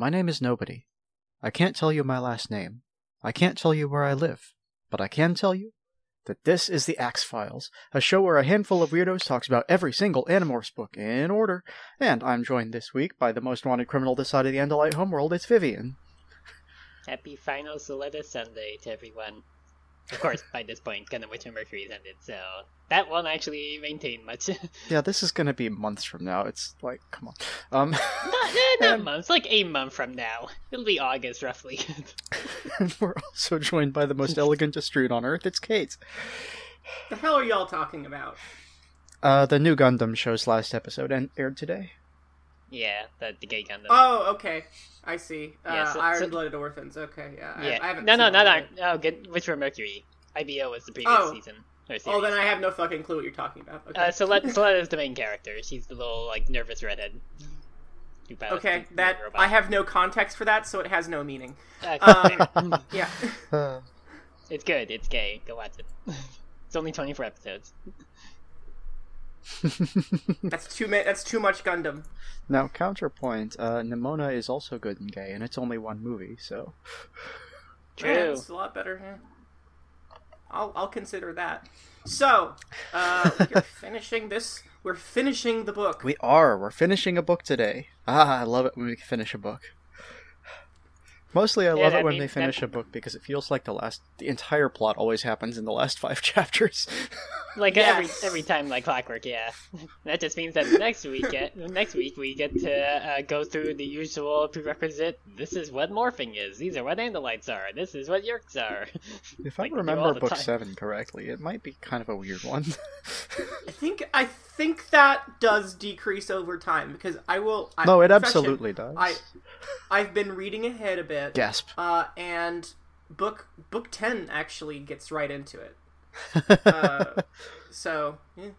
My name is Nobody. I can't tell you my last name. I can't tell you where I live. But I can tell you that this is the Axe Files, a show where a handful of weirdos talks about every single Animorphs book in order. And I'm joined this week by the most wanted criminal this side of the Andalite homeworld. It's Vivian. Happy final Suletta Sunday to everyone. Of course, by this point, Gundam Witch and Mercury's ended, so that won't actually maintain much. Yeah, this is gonna be months from now. It's like, come on. Um, not, eh, not And- months, like a month from now. It'll be August, roughly. and we're also joined by the most elegant Estrud on Earth. It's Kate. The hell are y'all talking about? Uh, the new Gundam show's last episode and aired today. Yeah, the, the gay Gundam. Oh, okay. I see. Uh, Yeah, so- so- Iron Blooded Orphans. Okay, yeah. I- yeah. I, haven't no, no, seen not all Iron. Oh, good. Witch from Mercury. IBO was the previous Oh. season. Or series. Oh, then I have no fucking clue what you're talking about. Okay. Uh, Suletta, Suletta is the main character. She's the little, like, nervous redhead. okay, the- that robot. I have no context for that, so it has no meaning. Uh, Um. Yeah. Uh, it's good. It's gay. Go watch it. it's only 24 episodes. that's too ma- That's too much Gundam. now, counterpoint, uh, Nimona is also good and gay, and it's only one movie, so. True. Yeah, it's a lot better. Yeah. I'll I'll consider that. So, uh, we're finishing this. We're finishing the book. We are. We're finishing a book today. Ah, I love it when we finish a book. Mostly, I Yeah, love that it when mean- they finish that- a book because it feels like the last, the entire plot always happens in the last five chapters. Like Yes. every every time, like clockwork. Yeah, that just means that next week, get, next week we get to uh, go through the usual prerequisite. This is what morphing is. These are what Andalites are. This is what Yeerks are. if Like I we do all remember book time. seven correctly, it might be kind of a weird one. I think I think that does decrease over time because I will. I, no, it absolutely does. I I've been reading ahead a bit. Gasp. Uh, and book book ten actually gets right into it. Uh, so yeah.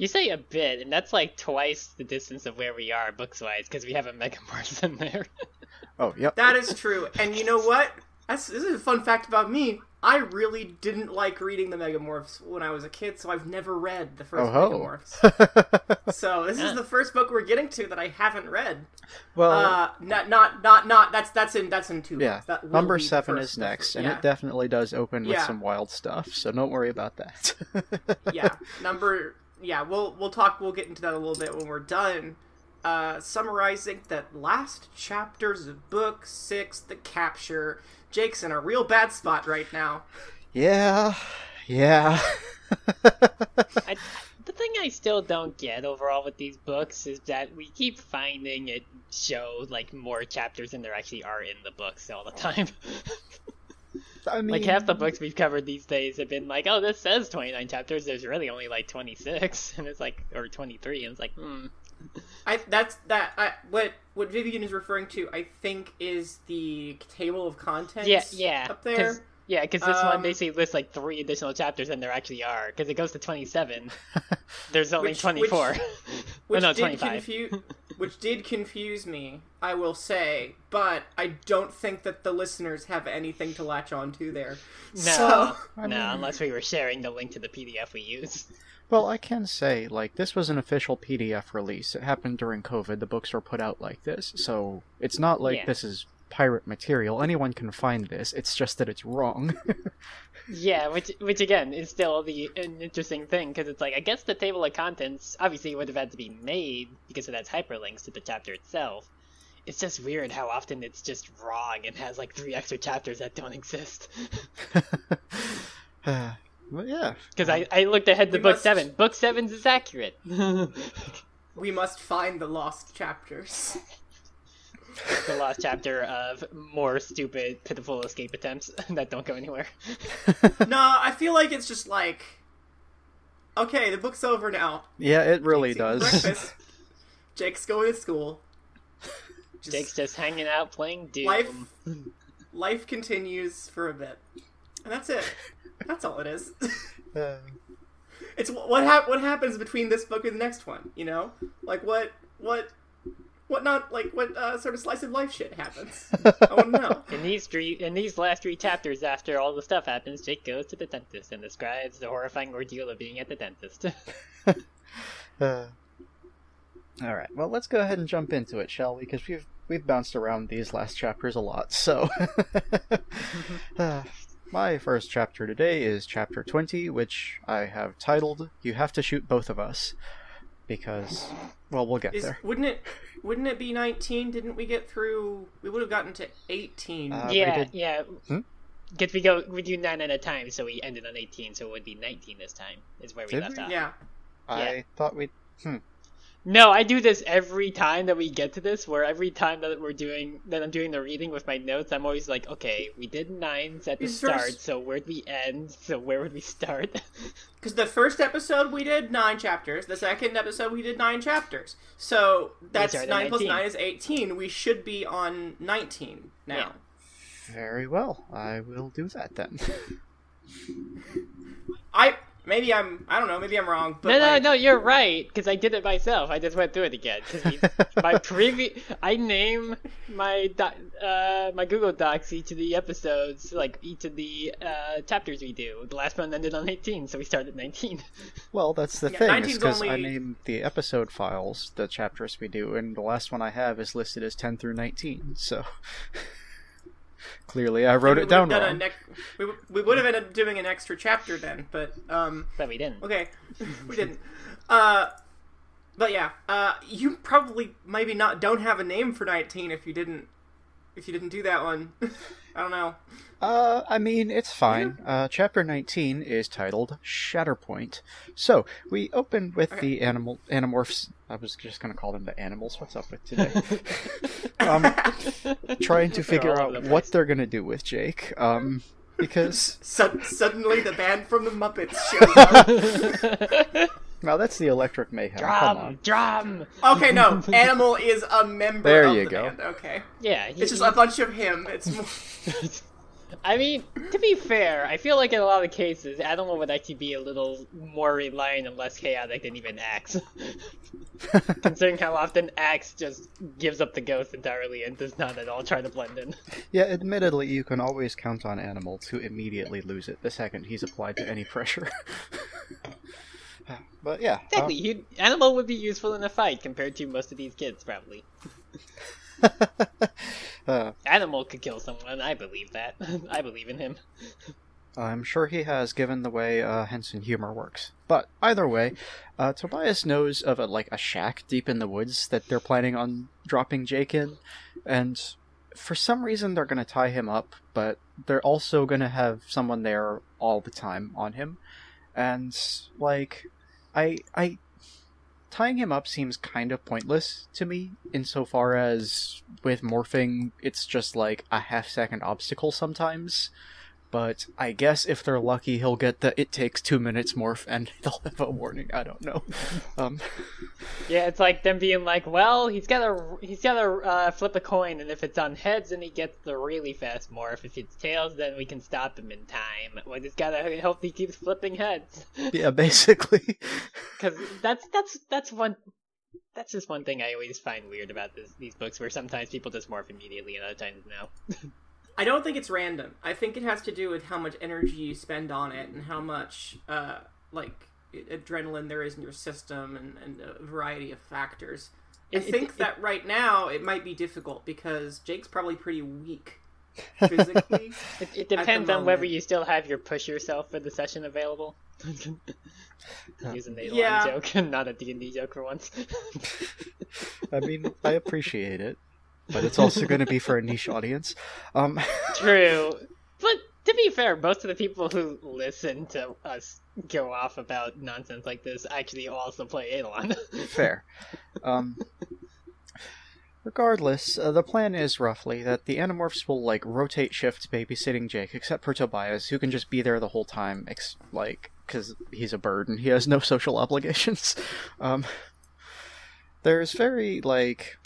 You say a bit, and that's like twice the distance of where we are books wise, because we have a megamorphs in there. oh, yep. that is true. And you know what? That's, this is a fun fact about me. I really didn't like reading the Megamorphs when I was a kid, so I've never read the first Oh ho. Megamorphs. So this Yeah. is the first book we're getting to that I haven't read. well, Uh, not, not, not, not. That's that's in that's in two. yeah. books. That Number be the seven first- is next, fir- and yeah. it definitely does open with Yeah. some wild stuff. So don't worry about that. yeah, number yeah, we'll we'll talk we'll get into that a little bit when we're done. Uh, summarizing that last chapters of book six, the capture. Jake's in a real bad spot right now. Yeah, yeah. I, the thing I still don't get overall with these books is that we keep finding it show like more chapters than there actually are in the books all the time. I mean, like half the books we've covered these days have been like, oh, this says 29 chapters. There's really only like 26, and it's like or 23, and it's like, hmm. I that's that I, what what Vivian is referring to. I think is the table of contents. Yeah, yeah. Up there. Yeah, because this one Um, basically lists like three additional chapters than there actually are. Because it goes to 27. There's only Which- 24. which- oh, no, did 25. confuse, which did confuse me, I will say. But I don't think that the listeners have anything to latch on to there. No, So- I no, mean- unless we were sharing the link to the PDF we use. Well, I can say, like, this was an official PDF release. It happened during COVID. The books were put out like this. So it's not like Yeah. this is pirate material. Anyone can find this. It's just that it's wrong. Yeah, which which again is still the an interesting thing because it's like I guess the table of contents obviously would have had to be made because it has hyperlinks to the chapter itself. It's just weird how often it's just wrong and has like three extra chapters that don't exist. But yeah. Because I, I looked ahead to We book must- seven. Book seven's is accurate. We must find the lost chapters. The last chapter of more stupid, pitiful escape attempts that don't go anywhere. no, I feel like it's just like, okay, the book's over now. Yeah, it really Jake's does. Jake's going to school. Just Jake's just hanging out playing Doom. life. Life continues for a bit, and that's it. That's all it is. Uh, it's what hap- what happens between this book and the next one. You know, like what what what not like what uh, sort of slice of life shit happens. I want to know. In these three, in these last three chapters, after all the stuff happens, Jake goes to the dentist and describes the horrifying ordeal of being at the dentist. uh, all right. Well, let's go ahead and jump into it, shall we? Because we've we've bounced around these last chapters a lot, so. Uh, my first chapter today is chapter 20, which I have titled You Have to Shoot Both of Us. Because, well, we'll get Is, there. wouldn't it? Wouldn't it be 19? Didn't we get through? We would have gotten to 18. Uh, yeah, yeah. Hmm? Because we go, we do nine at a time, so we ended on eighteen, so it would be nineteen this time. Is where we Did left we? off. yeah. I thought we. No, I do this every time that we get to this. Where every time that we're doing that, I'm doing the reading with my notes. I'm always like, okay, we did nines at the Is start, there's- so where'd we end? So where would we start? Because the first episode we did nine chapters. The second episode we did nine chapters. So that's nine plus 19. nine is 18. We should be on 19 now. Yeah. Very well. I will do that then. I maybe I'm I don't know maybe I'm wrong. But no, no, like, no, you're right. Because I did it myself. I just went through it again. 'Cause we, my previous, I name my doc, uh, my Google Docs each of the episodes, like each of the uh, chapters we do. The last one ended on 18, so we started 19. Well, that's the Yeah, thing, 19's is because I name the episode files the chapters we do, and the last one I have is listed as 10 through 19, so. Clearly, I wrote it down wrong. nec- we, w- we would have ended up doing an extra chapter then, but um but we didn't. okay, we didn't. Uh, but yeah, uh, you probably maybe not don't have a name for 19 if you didn't if you didn't do that one. I don't know. Uh, I mean, it's fine. Uh, chapter 19 is titled Shatterpoint. So, we open with Okay. the animal animorphs. I was just gonna call them the animals. What's up with today? um, trying to figure out the what they're gonna do with Jake. Um, because Sud- suddenly, the band from the Muppets shows up. Now that's the Electric Mayhem. Drum, drum. Okay, no, Animal is a member There of you the go. band. Okay, Yeah, he, it's just he- a bunch of him. It's more... I mean, to be fair, I feel like in a lot of cases, Animal would actually be a little more reliant and less chaotic than even Axe. Considering how often Axe just gives up the ghost entirely and does not at all try to blend in. Yeah, admittedly, you can always count on Animal to immediately lose it the second he's applied to any pressure. But yeah, um, Exactly, he, Animal would be useful in a fight compared to most of these kids, probably. uh, Animal could kill someone, I believe that. I believe in him. I'm sure he has, given the way uh, Henson humor works. But either way, uh, Tobias knows of a like a shack deep in the woods that they're planning on dropping Jake in, and for some reason they're gonna tie him up, but they're also gonna have someone there all the time on him, and like, I I tying him up seems kind of pointless to me insofar as with morphing it's just like a half second obstacle sometimes but I guess if they're lucky, he'll get the "it takes two minutes" morph, and they'll have a warning. I don't know. Um, Yeah, it's like them being like, well, he's gotta he's gotta uh, flip a coin, and if it's on heads, then he gets the really fast morph. If it's tails, then we can stop him in time. We just gotta hope he keeps flipping heads, yeah, basically. because that's that's that's one. That's just one thing I always find weird about this, these books, where sometimes people just morph immediately, and other times no. I don't think it's random. I think it has to do with how much energy you spend on it and how much uh, like adrenaline there is in your system and, and a variety of factors. I It- it- think it- that right now it might be difficult because Jake's probably pretty weak physically. It, it depends on whether you still have your push yourself for the session available. Using a Yeah. joke, and not a D&D joke for once. I mean, I appreciate it, but it's also going to be for a niche audience. Um, True. But to be fair, most of the people who listen to us go off about nonsense like this actually also play Eidolon. fair. Um, regardless, uh, the plan is roughly that the Animorphs will like rotate shifts babysitting Jake, except for Tobias, who can just be there the whole time, ex- like because he's a bird and he has no social obligations. Um, there's very like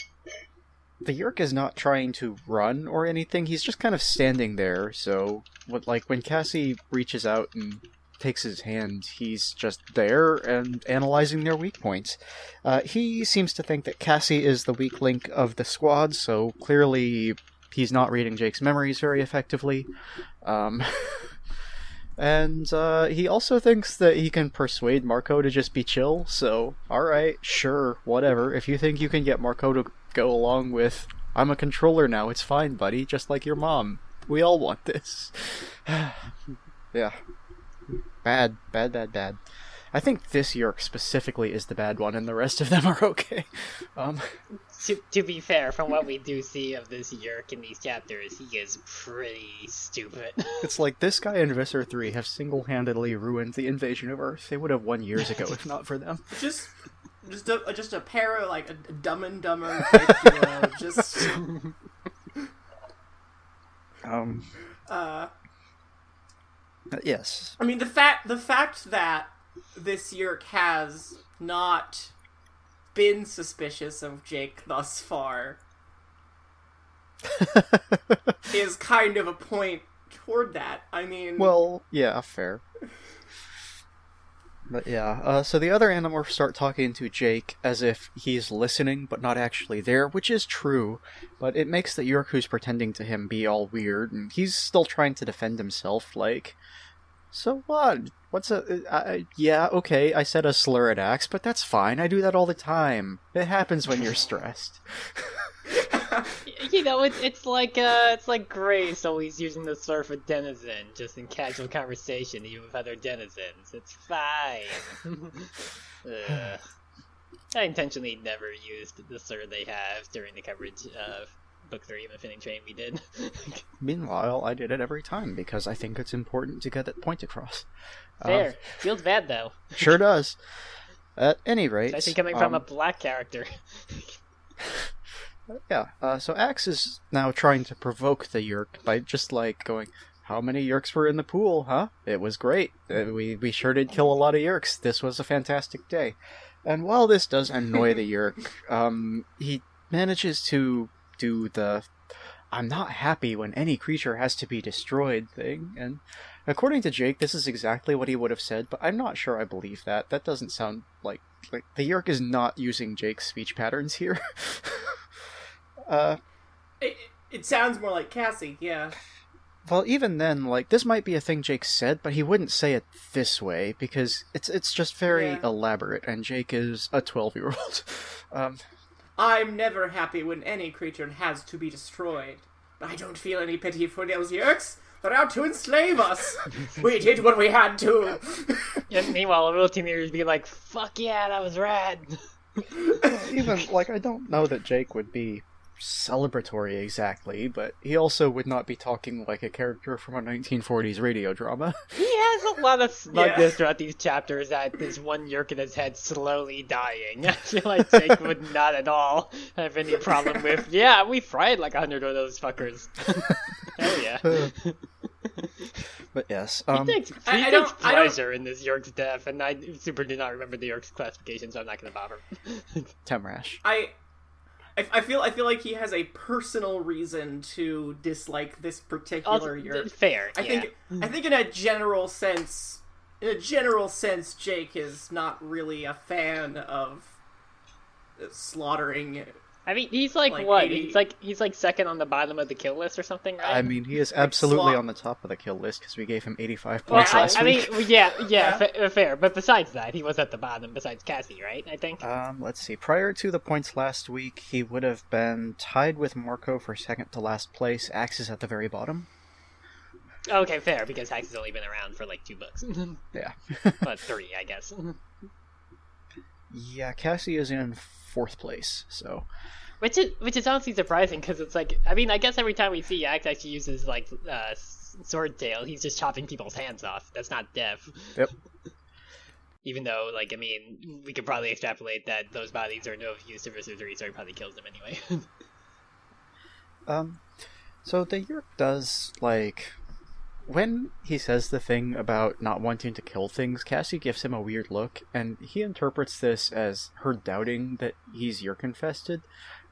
the Yeerk is not trying to run or anything. He's just kind of standing there. So, what like when Cassie reaches out and takes his hand, he's just there and analyzing their weak points. Uh, he seems to think that Cassie is the weak link of the squad, so clearly he's not reading Jake's memories very effectively. Um, and uh, he also thinks that he can persuade Marco to just be chill, so alright, sure, whatever. If you think you can get Marco to go along with I'm a controller now. It's fine, buddy. Just like your mom. We all want this. yeah. Bad, bad, bad, bad. I think this Yeerk specifically is the bad one, and the rest of them are okay. Um, To, to be fair, from what we do see of this Yeerk in these chapters, he is pretty stupid. it's like this guy and Visser 3 have single handedly ruined the invasion of Earth. They would have won years ago if not for them. Just, just a just a pair of like a Dumb and Dumber type duo. Just Um, uh, yes. I mean the fact the fact that this Yeerk has not been suspicious of Jake thus far is kind of a point toward that. I mean, Well, yeah, fair. But yeah, uh, so the other Animorphs start talking to Jake as if he's listening but not actually there, which is true, but it makes the Yeerk who's pretending to him be all weird, and he's still trying to defend himself, like, so what? What's a. I yeah, okay, I said a slur at Axe, but that's fine, I do that all the time. It happens when you're stressed. you know, it's it's like uh, it's like Grace always using the slur for denizen, just in casual conversation, even with other denizens. It's fine. I intentionally never used the slur they have during the coverage of book three of Infinity Train we did. Meanwhile, I did it every time because I think it's important to get that point across. Um, Fair. Feels bad though. sure does. At any rate, Especially coming from um, a black character. Yeah, uh, so Axe is now trying to provoke the Yeerk by just like going, "How many Yeerks were in the pool? Huh? It was great. Uh, we we sure did kill a lot of Yeerks. This was a fantastic day." And while this does annoy the Yeerk, um, he manages to do the "I'm not happy when any creature has to be destroyed" thing. And according to Jake, this is exactly what he would have said, but I'm not sure I believe that. That doesn't sound like like the Yeerk is not using Jake's speech patterns here. uh. it, it sounds more like Cassie. Yeah. Well, even then, like this might be a thing Jake said, but he wouldn't say it this way because it's it's just very Yeah. elaborate, and Jake is a twelve year old. Um, I'm never happy when any creature has to be destroyed. But I don't feel any pity for those Yeerks. They're out to enslave us. we did what we had to. and meanwhile, a little teenager's be like, "Fuck yeah, that was rad." even like I don't know that Jake would be celebratory exactly, but he also would not be talking like a character from a 1940s radio drama. He has a lot of smugness Yeah. throughout these chapters at this one Yeerk in his head slowly dying. I feel like Jake would not at all have any problem with, yeah, we fried like a hundred of those fuckers. Hell yeah. but yes, He um, takes, he I- I takes don't- I don't- pleasure in this Yeerk's death, and I super do not remember the Yeerk's classification, so I'm not going to bother. Temrash. I, I, I feel I feel like he has a personal reason to dislike this particular Also, Yeerk. fair. I yeah. think I think in a general sense, in a general sense, Jake is not really a fan of slaughtering. I mean, he's like, like what? 80 He's like he's like second on the bottom of the kill list or something, right? I mean, he is absolutely slot- on the top of the kill list because we gave him 85 points I, last I mean, week. well, yeah, yeah, Yeah. fa- uh, fair. But besides that, he was at the bottom. Besides Cassie, right? I think. Um, let's see. Prior to the points last week, he would have been tied with Marco for second to last place. Axe is at the very bottom. okay, fair because Hax has only been around for like two books, Yeah. but three, I guess. yeah, Cassie is in fourth place, so. Which is which is honestly surprising because it's like I mean I guess every time we see Axe actually uses like uh, sword tail, he's just chopping people's hands off. That's not death. Yep. Even though, like, I mean, we could probably extrapolate that those bodies are no use to Visser Three, so he probably kills them anyway. Um, so the Yerk does, like. When he says the thing about not wanting to kill things, Cassie gives him a weird look, and he interprets this as her doubting that he's Yeerk infested.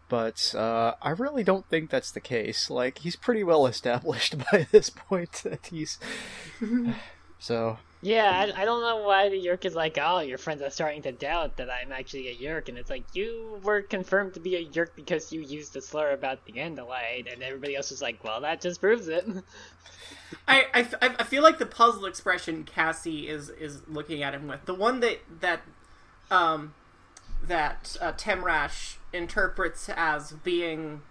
But uh, I really don't think that's the case. Like, he's pretty well established by this point that he's. so, yeah, I, I don't know why the Yeerk is like, oh, your friends are starting to doubt that I'm actually a Yeerk, and it's like you were confirmed to be a Yeerk because you used a slur about the Andalite, and everybody else was like, well, that just proves it. I I feel like the puzzle expression Cassie is is looking at him with the one that that um that uh, Temrash interprets as being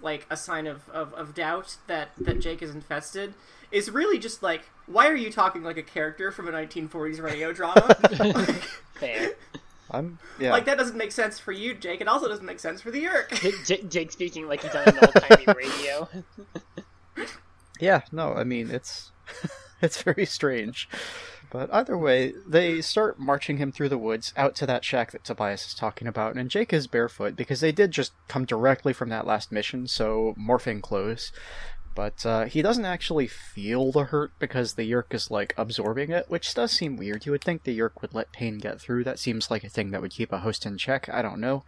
like a sign of, of, of doubt that, that Jake is infested is really just like, why are you talking like a character from a 1940s radio drama? Fair. I'm yeah. like, that doesn't make sense for you, Jake. It also doesn't make sense for the Yeerk. J- J- Jake speaking like he's on an old timey radio. Yeah, no, I mean it's it's very strange. But either way, they start marching him through the woods out to that shack that Tobias is talking about, and Jake is barefoot because they did just come directly from that last mission, so morphing clothes. But uh, he doesn't actually feel the hurt because the Yeerk is like absorbing it, which does seem weird. You would think the Yeerk would let pain get through. That seems like a thing that would keep a host in check. I don't know.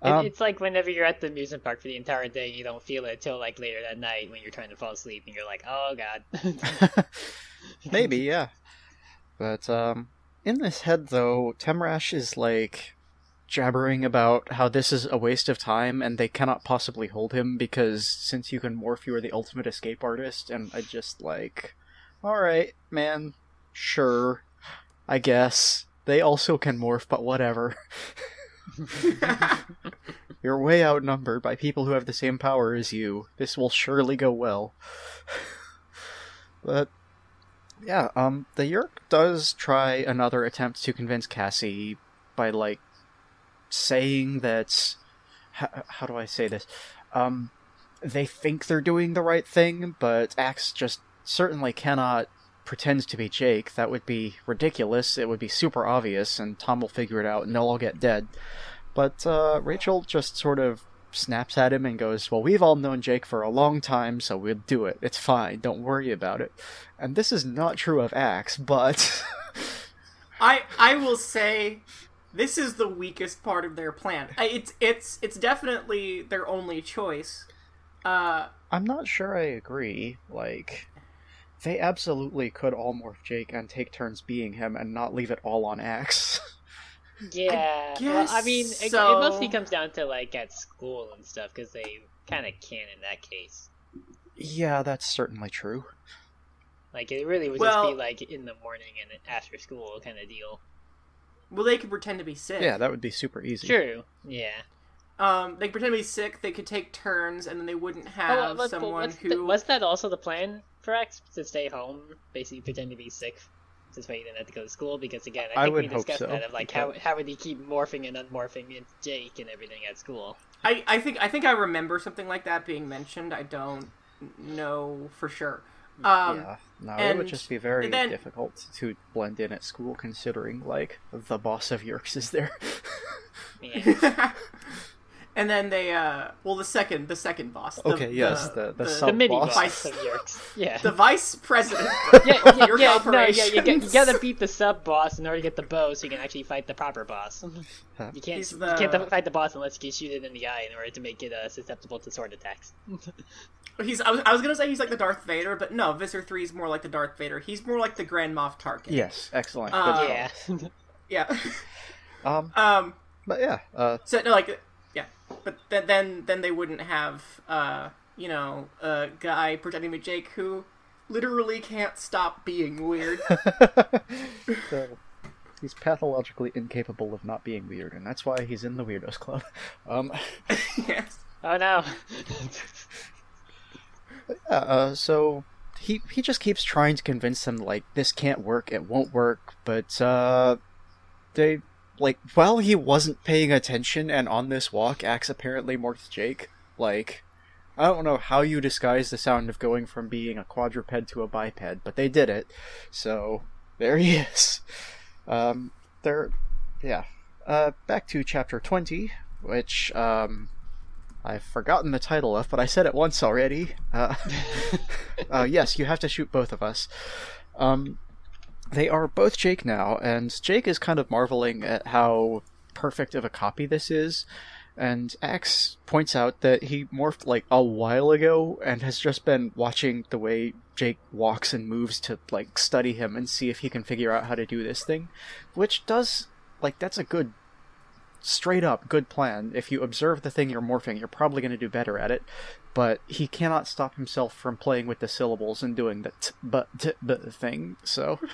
Um, it's like whenever you're at the amusement park for the entire day, you don't feel it until like later that night when you're trying to fall asleep, and you're like, "Oh God." Maybe, yeah. But um in this head though, Temrash is like jabbering about how this is a waste of time and they cannot possibly hold him because since you can morph you are the ultimate escape artist and I just like alright, man, sure. I guess. They also can morph, but whatever. You're way outnumbered by people who have the same power as you. This will surely go well. but yeah, um, the Yeerk does try another attempt to convince Cassie by like saying that. How, how do I say this? Um, they think they're doing the right thing, but Axe just certainly cannot pretend to be Jake. That would be ridiculous. It would be super obvious, and Tom will figure it out, and they'll all get dead. But uh, Rachel just sort of snaps at him and goes, Well, we've all known Jake for a long time, so we'll do it. It's fine. Don't worry about it. And this is not true of Axe, but. I I will say this is the weakest part of their plan. It's it's it's definitely their only choice. Uh, I'm not sure I agree. Like, they absolutely could all morph Jake and take turns being him and not leave it all on Axe. Yeah. well, I mean, it, it mostly comes down to like at school and stuff because they kind of can in that case. yeah, that's certainly true. Like it really would Well- just be like in the morning and after school kind of deal. Well, they could pretend to be sick. Yeah, that would be super easy. True. Yeah. Um, they could pretend to be sick. They could take turns, and then they wouldn't Oh, have well, but- but someone what's who. the- was that also the plan for X to stay home, basically pretend to be sick, this way he didn't have to go to school? Because again, I I think would we hope discussed so, that of like how how would he keep morphing and unmorphing into Jake and everything at school? I, I think I think I remember something like that being mentioned. I don't know for sure. Um, yeah, no, it would just be very then- difficult to blend in at school, considering like the boss of Yeerks is there. Yeah. and then they uh well the second the second boss. The, Okay, yes, the- the the sub- mini boss. boss of Yeerks. Yeah. the vice president. Of yeah, yeah, yeah, no, yeah, you, get, you gotta beat the sub boss in order to get the bow, so you can actually fight the proper boss. You can't, He's you can't fight the boss unless you can shoot it in the eye in order to make it uh, susceptible to sword attacks. He's I was, I was gonna say he's like the Darth Vader, but no, Visser Three is more like the Darth Vader. He's more like the Grand Moff Tarkin. yes, excellent. Uh, yeah. Yeah. Um, um. but yeah, uh, So no, like, yeah, but th- then then they wouldn't have uh you know a guy pretending to be Jake who literally can't stop being weird. so he's pathologically incapable of not being weird, and that's why he's in the Weirdos Club. Um, yes. Oh no. yeah, uh, so he he just keeps trying to convince them like this can't work, it won't work, but uh, they like while he wasn't paying attention and on this walk, Axe apparently morphed Jake. Like, I don't know how you disguise the sound of going from being a quadruped to a biped, but they did it. So there he is. Um, there, yeah. Uh, back to chapter twenty, which um, I've forgotten the title of, but I said it once already. Uh, uh, yes, you have to shoot both of us. Um, they are both Jake now, and Jake is kind of marveling at how perfect of a copy this is. And Axe points out that he morphed like a while ago and has just been watching the way Jake walks and moves to like study him and see if he can figure out how to do this thing. Which does like that's a good straight up good plan. If you observe the thing you're morphing, you're probably going to do better at it. But he cannot stop himself from playing with the syllables and doing the t but t but thing. So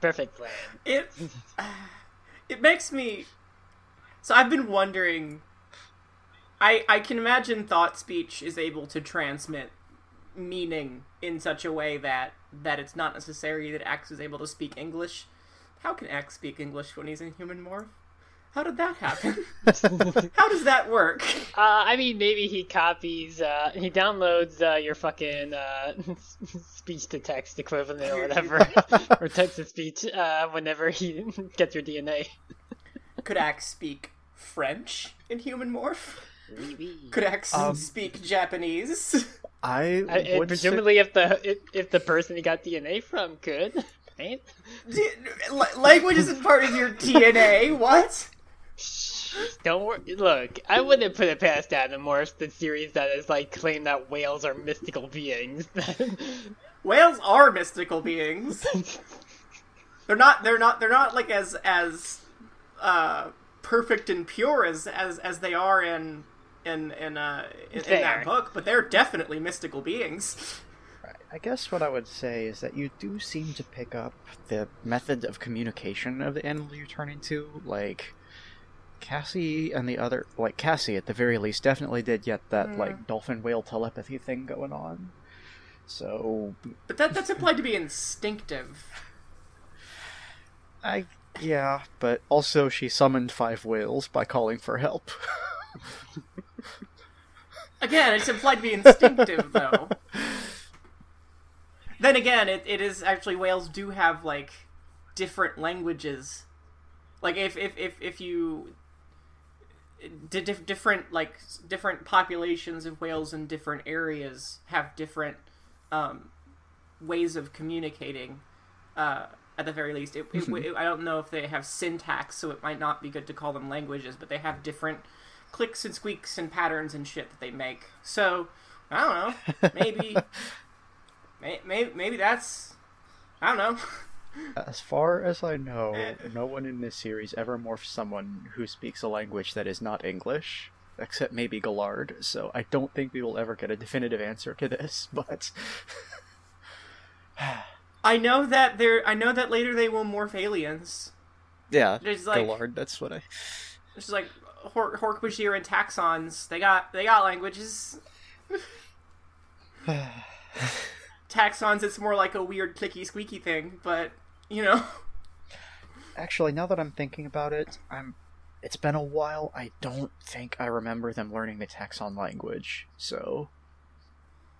Perfect plan. It it makes me. So I've been wondering I I can imagine thought speech is able to transmit meaning in such a way that that it's not necessary that X is able to speak English. How can X speak English when he's in human morph? How did that happen? How does that work? Uh, I mean, maybe he copies, uh, he downloads uh, your fucking uh, speech to text equivalent or whatever, or text to speech uh, whenever he gets your DNA. Could X speak French in human morph? Oui, oui. Could X Um, speak Japanese? I I, and would say- presumably, if the if, if the person he got DNA from could, right? Language isn't part of your DNA. What? Don't worry. Look, I wouldn't put it past Adam Animorphs, the series that is like claim that whales are mystical beings. Whales are mystical beings. They're not. They're not. They're not like as as uh, perfect and pure as as as they are in in in uh in, in that book, but they're definitely mystical beings. I guess what I would say is that you do seem to pick up the method of communication of the animal you turn into. Like Cassie and the other, like Cassie at the very least, definitely did get that hmm. like dolphin whale telepathy thing going on. So But that that's implied to be instinctive. I yeah, but also she summoned five whales by calling for help. Again, it's implied to be instinctive, though. then again, it, it is actually whales do have like different languages. Like if if if, if you di- different like different populations of whales in different areas have different um, ways of communicating. Uh, at the very least, it, it, it- I don't know if they have syntax, so it might not be good to call them languages, but they have different clicks and squeaks and patterns and shit that they make. So I don't know. Maybe, may, may, maybe that's I don't know. As far as I know, no one in this series ever morphs someone who speaks a language that is not English, except maybe Gallard. So I don't think we will ever get a definitive answer to this. But I know that they're. I know that later they will morph aliens. yeah, It's like Gallard. That's what I. it's like Hor- Hork-Bajir and Taxxons. They got they got languages. Taxxons, it's more like a weird clicky squeaky thing, but you know. Actually, now that I'm thinking about it, I'm. It's been a while. I don't think I remember them learning the Taxxon language. So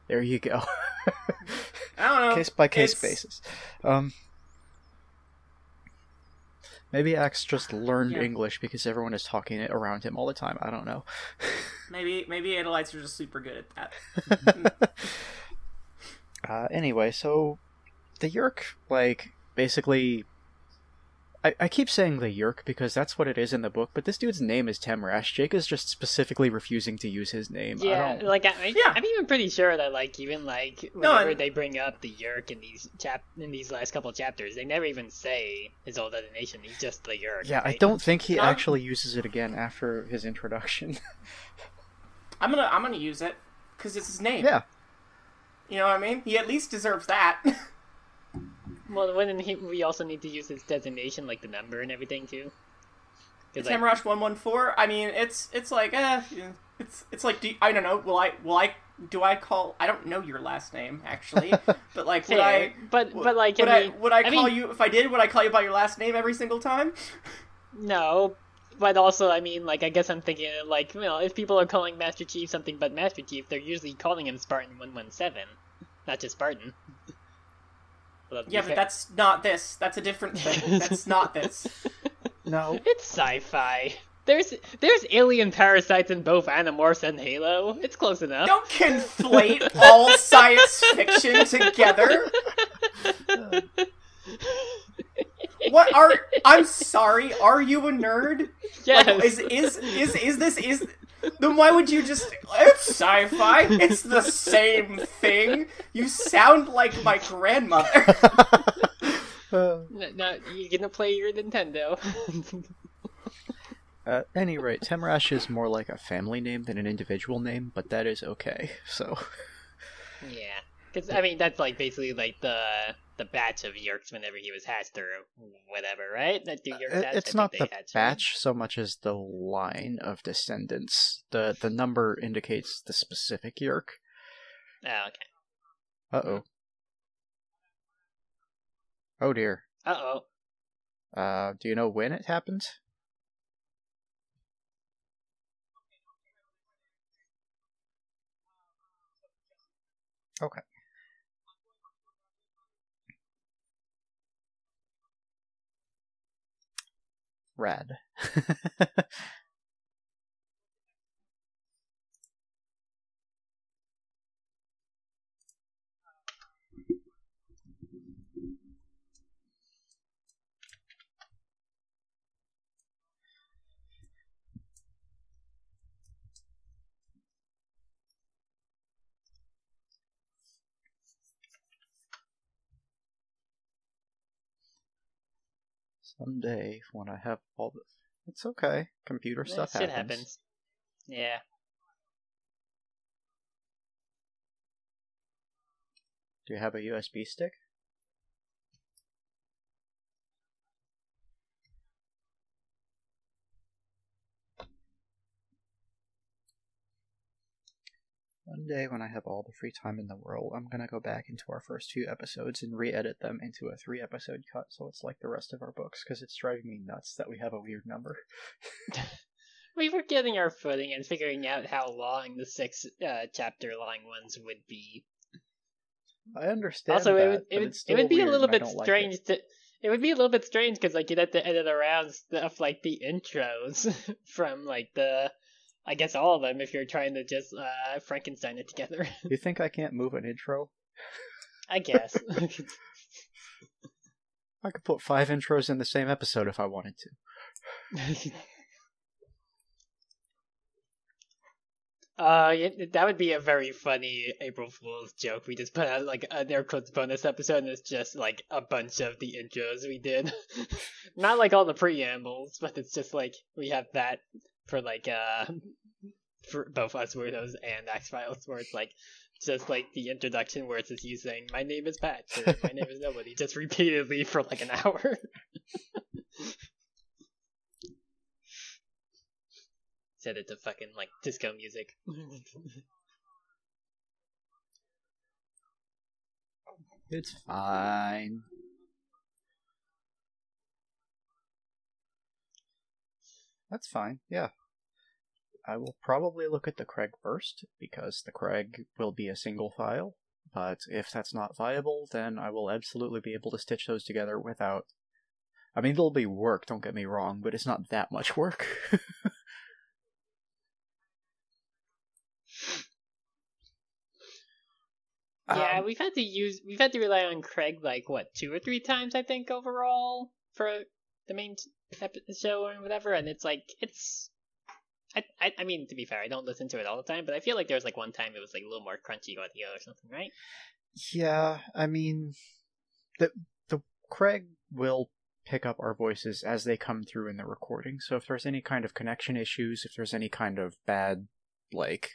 there you go. I don't know. case by case It's- basis. Um, maybe Axe just learned Yeah. English because everyone is talking it around him all the time. I don't know. Maybe maybe Andalites are just super good at that. uh, anyway, so the Yeerk, like, basically. I, I keep saying the Yeerk because that's what it is in the book, but this dude's name is Temrash. Jake is just specifically refusing to use his name. Yeah, don't- like I, I, Yeah. I'm even pretty sure that like even like whenever and- they bring up the Yeerk in these chap in these last couple chapters, they never even say his old designation. He's just the Yerk. yeah, I don't think he No. actually uses it again after his introduction. I'm gonna I'm gonna use it because it's his name. yeah. You know what I mean? He at least deserves that. Well, wouldn't he, we also need to use his designation, like the number and everything too? 'Cause, like, Temrash one one four. I mean, it's it's like eh, it's it's like do you- I don't know. Will I will I do I call? I don't know your last name actually, but like would I? but but like would I I, would I I call mean- you if I did? Would I call you by your last name every single time? No, but also, I mean, like, I guess I'm thinking, like, you know, if people are calling Master Chief something but Master Chief, they're usually calling him Spartan 117, not just Spartan. Well, Yeah, but fair- that's not this. That's a different thing. That's not this. No. It's sci-fi. There's there's alien parasites in both Animorphs and Halo. It's close enough. Don't conflate all science fiction together. What are? I'm sorry. Are you a nerd? yes. Like, is is is is this is? Then why would you just? It's sci-fi. It's the same thing. You sound like my grandmother. Uh, N- no, you're gonna play your Nintendo. At any rate, Temrash is more like a family name than an individual name, but that is okay. So, yeah, because I mean that's like basically like the the batch of Yeerks whenever he was hatched or whatever, right? That Yeerk Uh, it's not the hatch, right? batch so much as the line of descendants. The the number indicates the specific Yeerk. Oh, okay. Uh oh. Oh dear. Uh oh. Uh, do you know when it happened? Okay. Rad. Someday, when I have all the. It's okay. Computer stuff happens. happens. Yeah. Do you have a USB stick? One day, when I have all the free time in the world, I'm gonna go back into our first two episodes and re-edit them into a three-episode cut, so it's like the rest of our books. Because it's driving me nuts that we have a weird number. We were getting our footing and figuring out how long the six uh, chapter long ones would be. I understand. also, that, it would it would, it would be a little bit don't like strange to. It would be a little bit strange because like you'd have to edit around stuff like the intros from like the, I guess all of them if you're trying to just uh, Frankenstein it together. You think I can't move an intro? I guess. I could put five intros in the same episode if I wanted to. Uh, that would be a very funny April Fool's joke. We just put out like an air quotes bonus episode, and it's just like a bunch of the intros we did. Not like all the preambles, but it's just like we have that for like uh for both us weirdos and X Files, where it's like just like the introduction where it's just you saying "My name is Pat" or "My name is Nobody" just repeatedly for like an hour. Set it to fucking like disco music. It's fine. That's fine, yeah. I will probably look at the Craig first, because the Craig will be a single file. But if that's not viable, then I will absolutely be able to stitch those together without. I mean, it'll be work, don't get me wrong, but it's not that much work. Yeah, Um, we've had to use we've had to rely on Craig like what two or three times I think overall for the main ep- show or whatever, and it's like it's. I, I I mean to be fair, I don't listen to it all the time, but I feel like there was like one time it was like a little more crunchy audio or something, right? Yeah, I mean, the the Craig will pick up our voices as they come through in the recording. So if there's any kind of connection issues, if there's any kind of bad like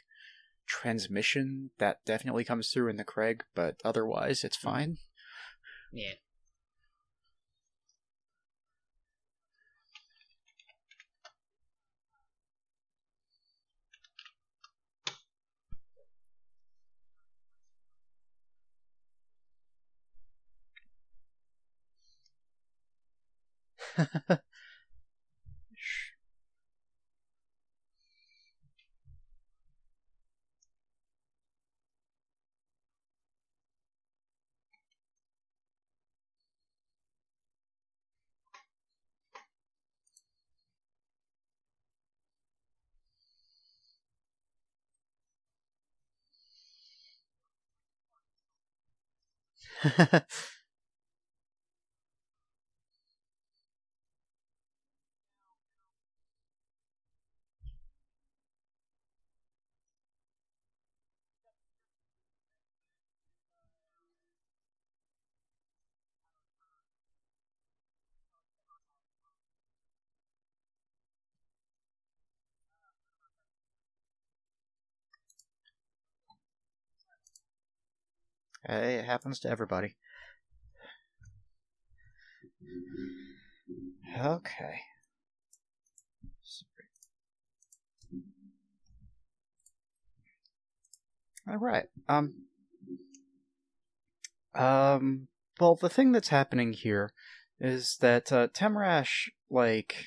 transmission, that definitely comes through in the Craig. But otherwise, it's mm-hmm. fine. Yeah. Hey, it happens to everybody. Okay. All right. Um. Um. Well, the thing that's happening here is that uh, Temrash, like,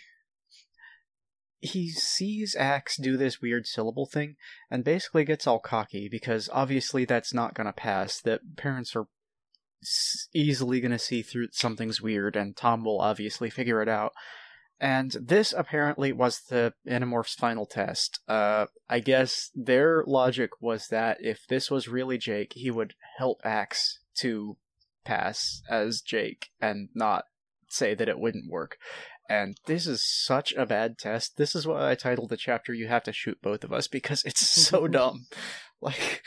he sees Axe do this weird syllable thing and basically gets all cocky because obviously that's not gonna pass. That parents are easily gonna see through something's weird, and Tom will obviously figure it out. And this apparently was the Animorph's final test. Uh, I guess their logic was that if this was really Jake, he would help Axe to pass as Jake and not say that it wouldn't work. And this is such a bad test. This is why I titled the chapter "You Have to Shoot Both of Us" because it's so dumb. Like,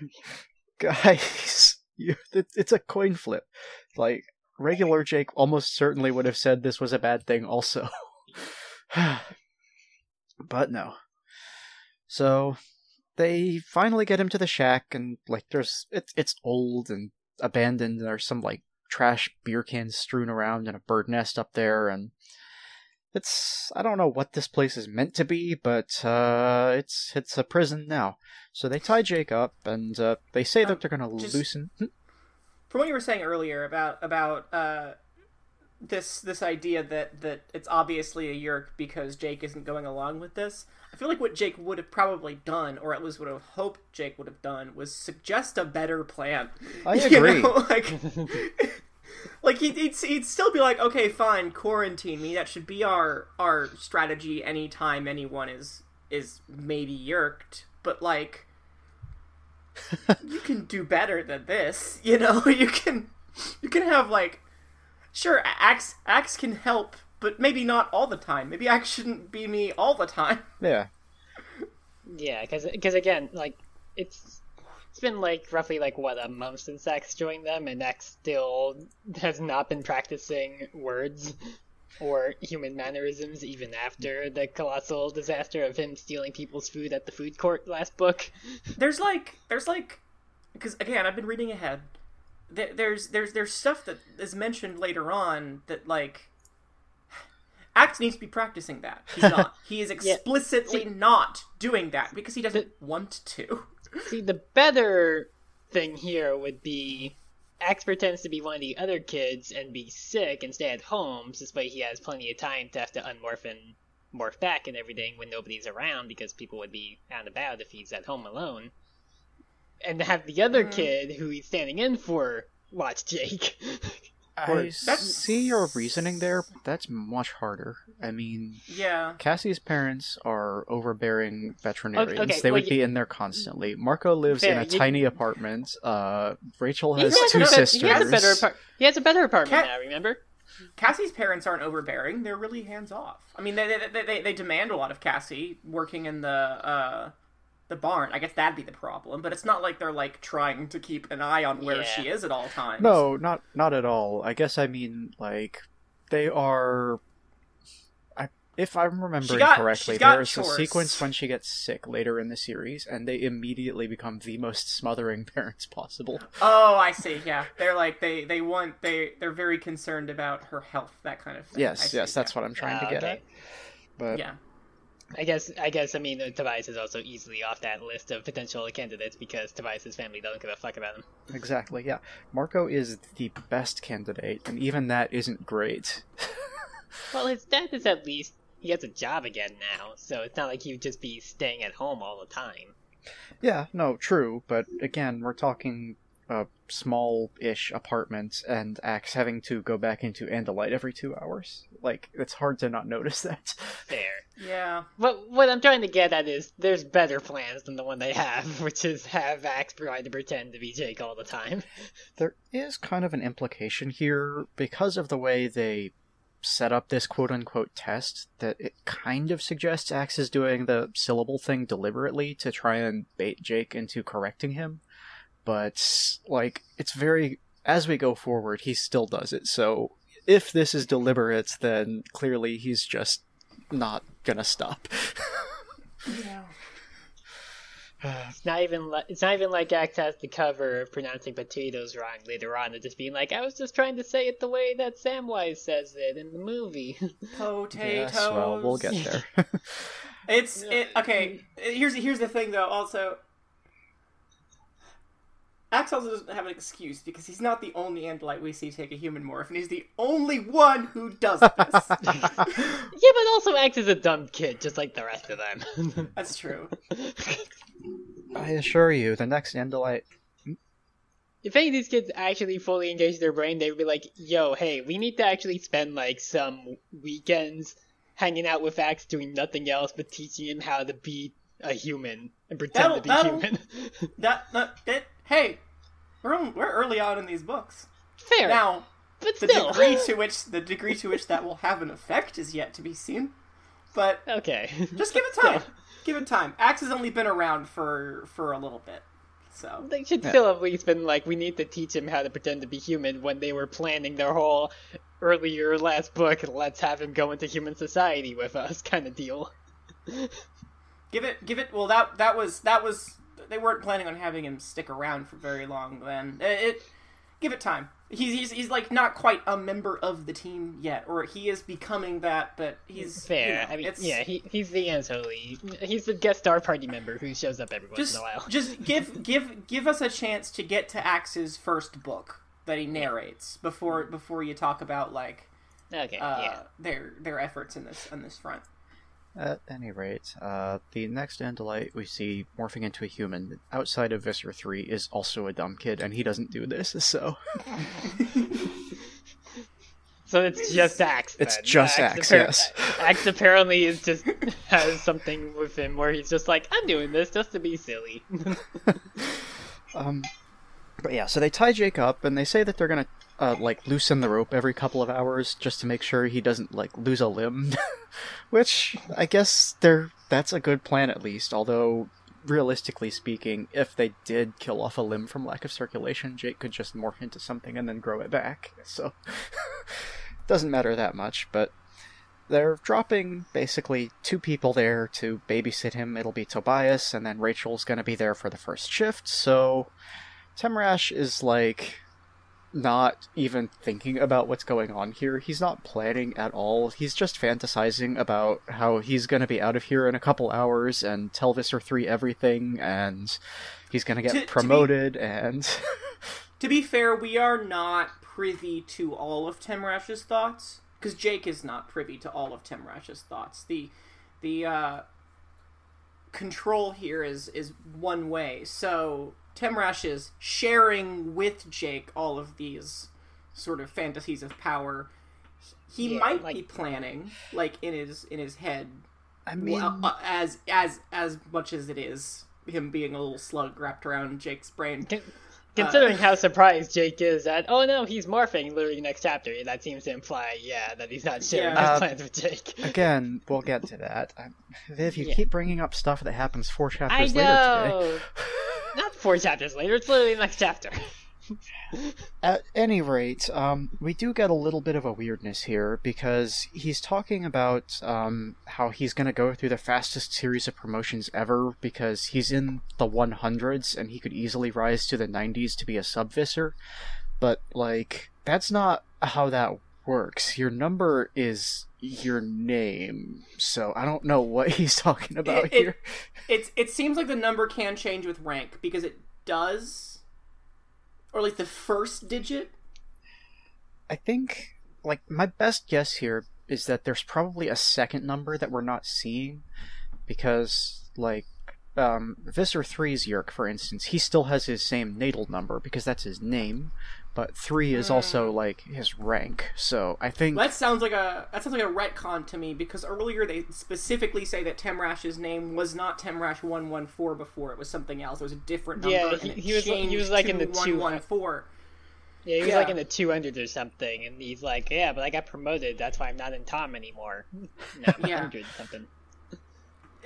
guys, you, it's a coin flip. Like, regular Jake almost certainly would have said this was a bad thing, also. but no. So they finally get him to the shack, and like, there's it's it's old and abandoned. There's some like trash beer cans strewn around and a bird nest up there, and it's I don't know what this place is meant to be, but uh, it's it's a prison now. So they tie Jake up, and uh, they say Um, that they're gonna just- loosen. From what you were saying earlier about about uh, this this idea that that it's obviously a Yeerk because Jake isn't going along with this, I feel like what Jake would have probably done, or at least would have hoped Jake would have done, was suggest a better plan. I You agree. know, like, like he'd, he'd he'd still be like, okay, fine, quarantine me. That should be our our strategy anytime anyone is is maybe Yeerked. But like, you can do better than this. You know, you can you can have like, sure, Axe Axe can help, but maybe not all the time. Maybe Axe shouldn't be me all the time. Yeah, Yeah, because again, like it's it's been like roughly like what a month since Axe joined them, and Axe still has not been practicing words or human mannerisms even after the colossal disaster of him stealing people's food at the food court last book. there's like there's like because again i've been reading ahead there, there's there's there's stuff that is mentioned later on that like Axe needs to be practicing that. He's not. He is explicitly See- not doing that because he doesn't want to. See, the better thing here would be Axe pretends to be one of the other kids and be sick and stay at home, so this way he has plenty of time to have to unmorph and morph back and everything when nobody's around because people would be out and about if he's at home alone. And have the other kid who he's standing in for watch Jake. I see your reasoning there, but that's much harder. I mean, Yeah. Cassie's parents are overbearing veterinarians. okay, they well, would be in there constantly. Marco lives Fair, in a you- tiny apartment. Uh, Rachel has has two a sisters. He has a better apart- He has a better apartment Cat- now. Remember? Cassie's parents aren't overbearing. They're really hands off. I mean, they, they, they, they demand a lot of Cassie working in the uh, the barn. I guess that'd be the problem. But it's not like they're like trying to keep an eye on where Yeah. she is at all times. No, not not at all. I guess I mean like they are. I, if I'm remembering got- correctly, she's got there is a sequence when she gets sick later in the series, and they immediately become the most smothering parents possible. Oh, I see. Yeah, they're like they they want they they're very concerned about her health, that kind of thing. I Yes, see, yes, that's yeah. what I'm trying to get okay. at. But Yeah. I guess I guess I mean Tobias is also easily off that list of potential candidates because Tobias's family doesn't give a fuck about him. Exactly, yeah. Marco is the best candidate, and even that isn't great. Well, his dad is at least he has a job again now, so it's not like he'd just be staying at home all the time. yeah, no, true, but again, we're talking a small ish apartment, and Axe having to go back into Andalite every two hours. Like, it's hard to not notice that. Fair. Yeah. But what I'm trying to get at is there's better plans than the one they have, which is have Axe try to pretend to be Jake all the time. There is kind of an implication here because of the way they set up this quote unquote test that it kind of suggests Axe is doing the syllable thing deliberately to try and bait Jake into correcting him. But, like, it's very. As we go forward, he still does it. So, if this is deliberate, then clearly he's just not gonna stop. Yeah. It's not even like it's not even like Axe has the cover of pronouncing potatoes wrong later on, and just being like, "I was just trying to say it the way that Samwise says it in the movie." Potatoes. yes, well, we'll get there. It's it, okay. Here's here's the thing though. Also, Axe also doesn't have an excuse because he's not the only Andalite we see take a human morph, and he's the only one who does this. yeah, but also Axe is a dumb kid, just like the rest of them. That's true. I assure you, the next Andalite. if any of these kids actually fully engage their brain, they would be like, "Yo, hey, we need to actually spend like some weekends hanging out with Axe, doing nothing else but teaching him how to be a human and pretend That'll- to be human." That that, that hey, we're on, we're early on in these books. Fair, Now, but the still. degree to which the degree to which that will have an effect is yet to be seen. But okay. just give it time. Give it time. Axe has only been around for for a little bit, so They should still have at least been like, we need to teach him how to pretend to be human when they were planning their whole earlier last book. Let's have him go into human society with us, kind of deal. give it give it. Well, that that was that was they weren't planning on having him stick around for very long. Then it, it give it time. He's, he's he's like not quite a member of the team yet, or he is becoming that. But he's Fair. you know, I mean, it's- yeah, he, he's the ancillary. He's the guest star party member who shows up every once just in a while. just give give give us a chance to get to Axe's first book that he narrates before before you talk about like Okay, uh, yeah. their their efforts in this on this front. At any rate, uh, the next Andalite we see morphing into a human outside of Visser 3 is also a dumb kid, and he doesn't do this, so. So it's just Axe. It's just Axe, yes. Axe apparently is just has something with him where he's just like, I'm doing this just to be silly. Um, but yeah, so they tie Jake up, and they say that they're gonna, uh, like, loosen the rope every couple of hours just to make sure he doesn't, like, lose a limb. Which, I guess, they're, that's a good plan at least, although, realistically speaking, if they did kill off a limb from lack of circulation, Jake could just morph into something and then grow it back, so... doesn't matter that much, but they're dropping basically two people there to babysit him. It'll be Tobias, and then Rachel's gonna be there for the first shift, so Temrash is like not even thinking about what's going on here. He's not planning at all. He's just fantasizing about how he's gonna be out of here in a couple hours and tell Visser 3 everything, and he's gonna get To- to be- promoted, and. To be fair, we are not privy to all of Temrash's thoughts because Jake is not privy to all of Temrash's thoughts. The the uh, control here is is one way. So Temrash is sharing with Jake all of these sort of fantasies of power. He Yeah, might like- be planning, like in his in his head, I mean, well, uh, as as as much as it is him being a little slug wrapped around Jake's brain. Con- Considering how surprised Jake is that, oh no, he's morphing literally next chapter, that seems to imply, yeah, that he's not sharing Yeah. his Uh, plans with Jake. again, we'll get to that. I- Viv, you Yeah. keep bringing up stuff that happens four I chapters later today. not four chapters later, it's literally the next chapter. At any rate, um, we do get a little bit of a weirdness here because he's talking about um, how he's going to go through the fastest series of promotions ever because he's in the 100s and he could easily rise to the 90s to be a subvisor. But, like, that's not how that works. Your number is your name, so I don't know what he's talking about It- it- here. It's it seems like the number can change with rank because it does, or like the first digit. I think, like, my best guess here is that there's probably a second number that we're not seeing, because, like, um, Visser 3's Yeerk, for instance, he still has his same natal number because that's his name, but 3 is also, hmm. like, his rank, so I think. That sounds like a that sounds like a retcon to me because earlier they specifically say that Temrash's name was not Temrash one one four before it was something else. It was a different number. Yeah, and he- it he was- he was, like, in the two- 114. Yeah, he was Yeah. like in the 200s or something, and he's like, yeah, but I got promoted, that's why I'm not in Tom anymore. No, Yeah. something.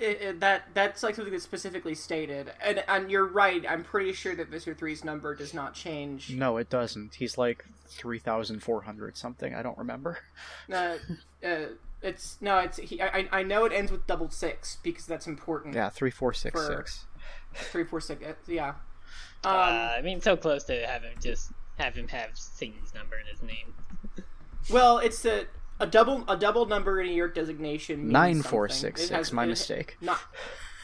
It, it, that that's like something that's specifically stated, and and you're right. I'm pretty sure that Visser 3's number does not change. No, it doesn't. He's like 3,400 something, I don't remember. Uh, uh, it's no, it's he, I I know it ends with double six because that's important. Yeah, 3466. Three, four, six. uh, Yeah. Um, uh, I mean, so close to have him just have him have Satan's number in his name. well, it's a a double a double number in a Yeerk designation. means Nine four something. six It six. has- My it- mistake. Not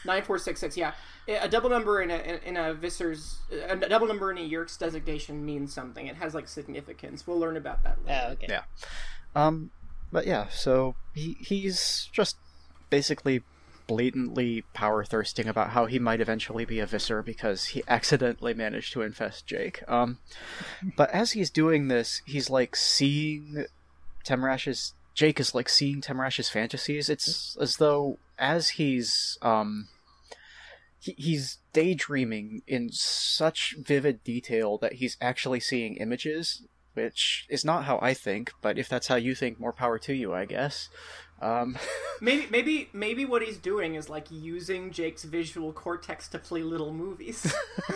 nine four six six. Yeah, a double number in a in a Visser's a double number in a Yeerk's designation means something. It has like significance. We'll learn about that later. Oh, okay. Yeah. Um, but yeah, so he he's just basically blatantly power thirsting about how he might eventually be a Visser because he accidentally managed to infest Jake. Um, but as he's doing this, he's like seeing Temrash's Jake is like seeing Temrash's fantasies. It's as though as he's um he, he's daydreaming in such vivid detail that he's actually seeing images which is not how I think, but if that's how you think, more power to you, I guess. Um, Maybe maybe maybe what he's doing is like using Jake's visual cortex to play little movies.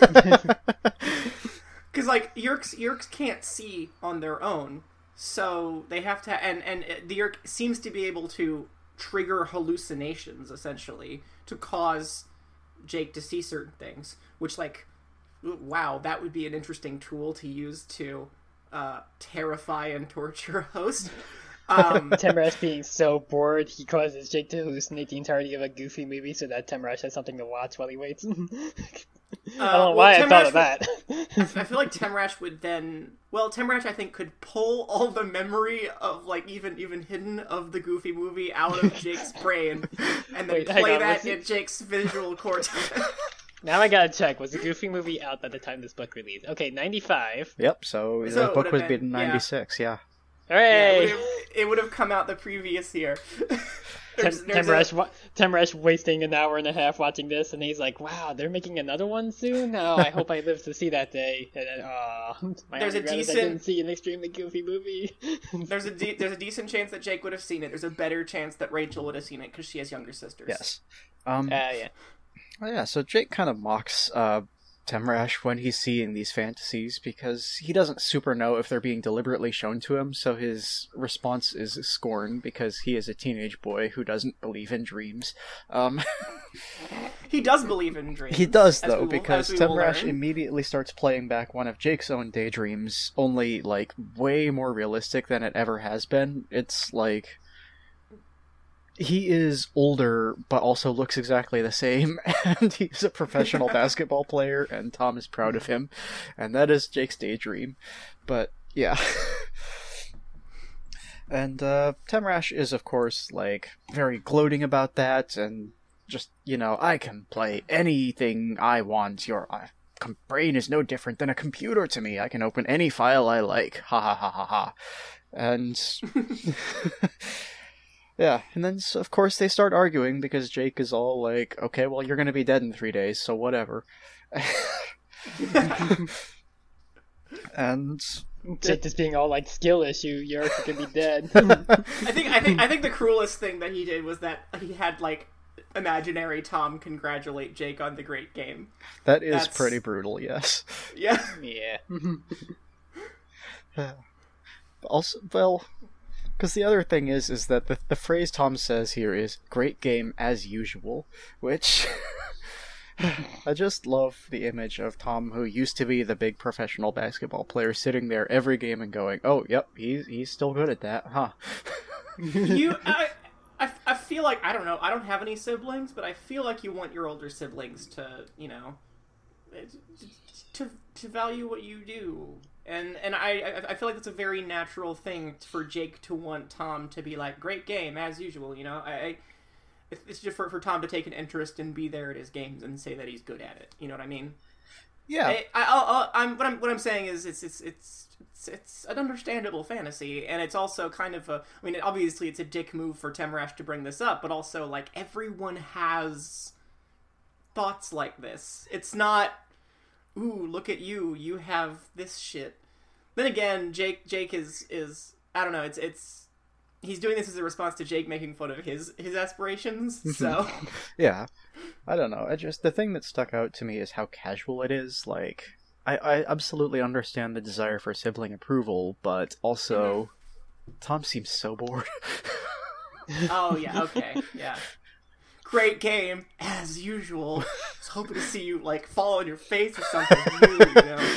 Because like Yeerks Yeerks can't see on their own, so they have to and and the Yeerk seems to be able to trigger hallucinations essentially to cause Jake to see certain things, which like wow that would be an interesting tool to use to uh, terrify and torture a host. Um, Temrash being so bored, he causes Jake to hallucinate the entirety of a Goofy movie so that Temrash has something to watch while he waits. I don't know Uh, well, why I thought Temrash of that. I feel like Temrash would then, well, Temrash I think could pull all the memory of like even even hidden of the Goofy movie out of Jake's brain, and then Wait, play on, that was it- in Jake's visual cortex. now I gotta check. Was the Goofy movie out by the time this book released? Okay, 95. yep, so, So the book would've was been- made in yeah. 96, yeah. Hooray! Yeah, it would have come out the previous year. Tem- There's- there's a- Temrash, wa- Temrash wasting an hour and a half watching this, and he's like, "Wow, they're making another one soon. Oh, I hope I live to see that day." And then, aw, my There's a only regret is I didn't see an extremely goofy movie. There's a de- there's a decent chance that Jake would have seen it. There's a better chance that Rachel would have seen it because she has younger sisters. Yes. Um, Ah, yeah. Oh, yeah, so Jake kind of mocks uh, Temrash when he's seeing these fantasies because he doesn't super know if they're being deliberately shown to him, so his response is scorn because he is a teenage boy who doesn't believe in dreams. Um, He does believe in dreams. he does, though, will- because Temrash immediately starts playing back one of Jake's own daydreams, only, like, way more realistic than it ever has been. It's like. He is older, but also looks exactly the same, and he's a professional basketball player, and Tom is proud of him, and that is Jake's daydream. But yeah. and uh, Temrash is, of course, like, very gloating about that, and just, you know, I can play anything I want. Your uh, com- brain is no different than a computer to me. I can open any file I like. Ha ha ha ha ha. And. Yeah, and then of course they start arguing because Jake is all like, "Okay, well you're gonna be dead in three days, so whatever." and Jake just being all like skill issue, you're gonna be dead. I think I think I think the cruelest thing that he did was that he had like imaginary Tom congratulate Jake on the great game. that is That's- pretty brutal, yes. Yeah. yeah. Also, well, because the other thing is, is that the the phrase Tom says here is "great game as usual," which. I just love the image of Tom, who used to be the big professional basketball player, sitting there every game and going, "Oh, yep, he's he's still good at that, huh?" You I, I I feel like I don't know. I don't have any siblings, but I feel like you want your older siblings to, you know, eh, to to value what you do. And and I I- I feel like that's a very natural thing for Jake to want Tom to be like great game as usual. You know, I, I it's- it's just for for Tom to take an interest and be there at his games and say that he's good at it. You know what I mean? yeah, I, I, I'll, I'll, I'm what I'm what I'm saying is it's it's it's it's, it's an understandable fantasy, and it's also kind of a. I mean, obviously, it's a dick move for Temrash to bring this up, but also like everyone has thoughts like this. It's not, ooh, look at you, you have this shit. Then again, Jake Jake is is I don't know. It's it's he's doing this as a response to Jake making fun of his his aspirations. Mhm. So Yeah, I don't know. I just the thing that stuck out to me is how casual it is. Like, I, I absolutely understand the desire for sibling approval, but also, mm-hmm. Tom seems so bored. oh yeah, okay, yeah. Great game as usual. I was hoping to see you like fall on your face or something new. You know,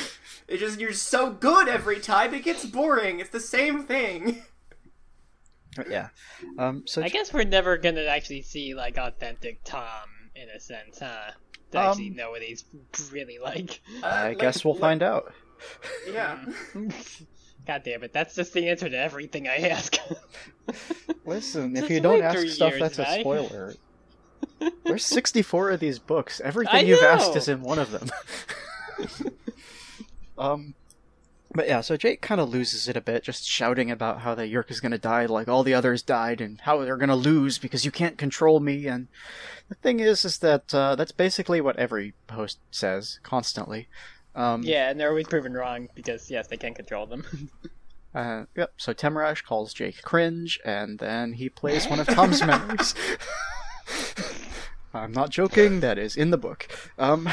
it just you're so good every time. It gets boring. It's the same thing. Yeah. Um, so I guess we're never gonna actually see like authentic Tom in a sense, huh? To Um, actually know what he's really like. Uh, I like- guess we'll like- find out. Yeah. God damn it, that's just the answer to everything I ask. Listen, if you don't ask stuff, years, that's a spoiler. There's 64 of these books. Everything I you've asked is in one of them. um, but yeah, so Jake kind of loses it a bit, just shouting about how the Yeerk is going to die like all the others died, and how they're going to lose because you can't control me. And the thing is, is that uh, that's basically what every host says constantly. Um, yeah, and they're always proven wrong because yes, they can't control them. Uh, yep. So Temrash calls Jake cringe, and then he plays one of Tom's memories. I'm not joking. That is in the book. Um,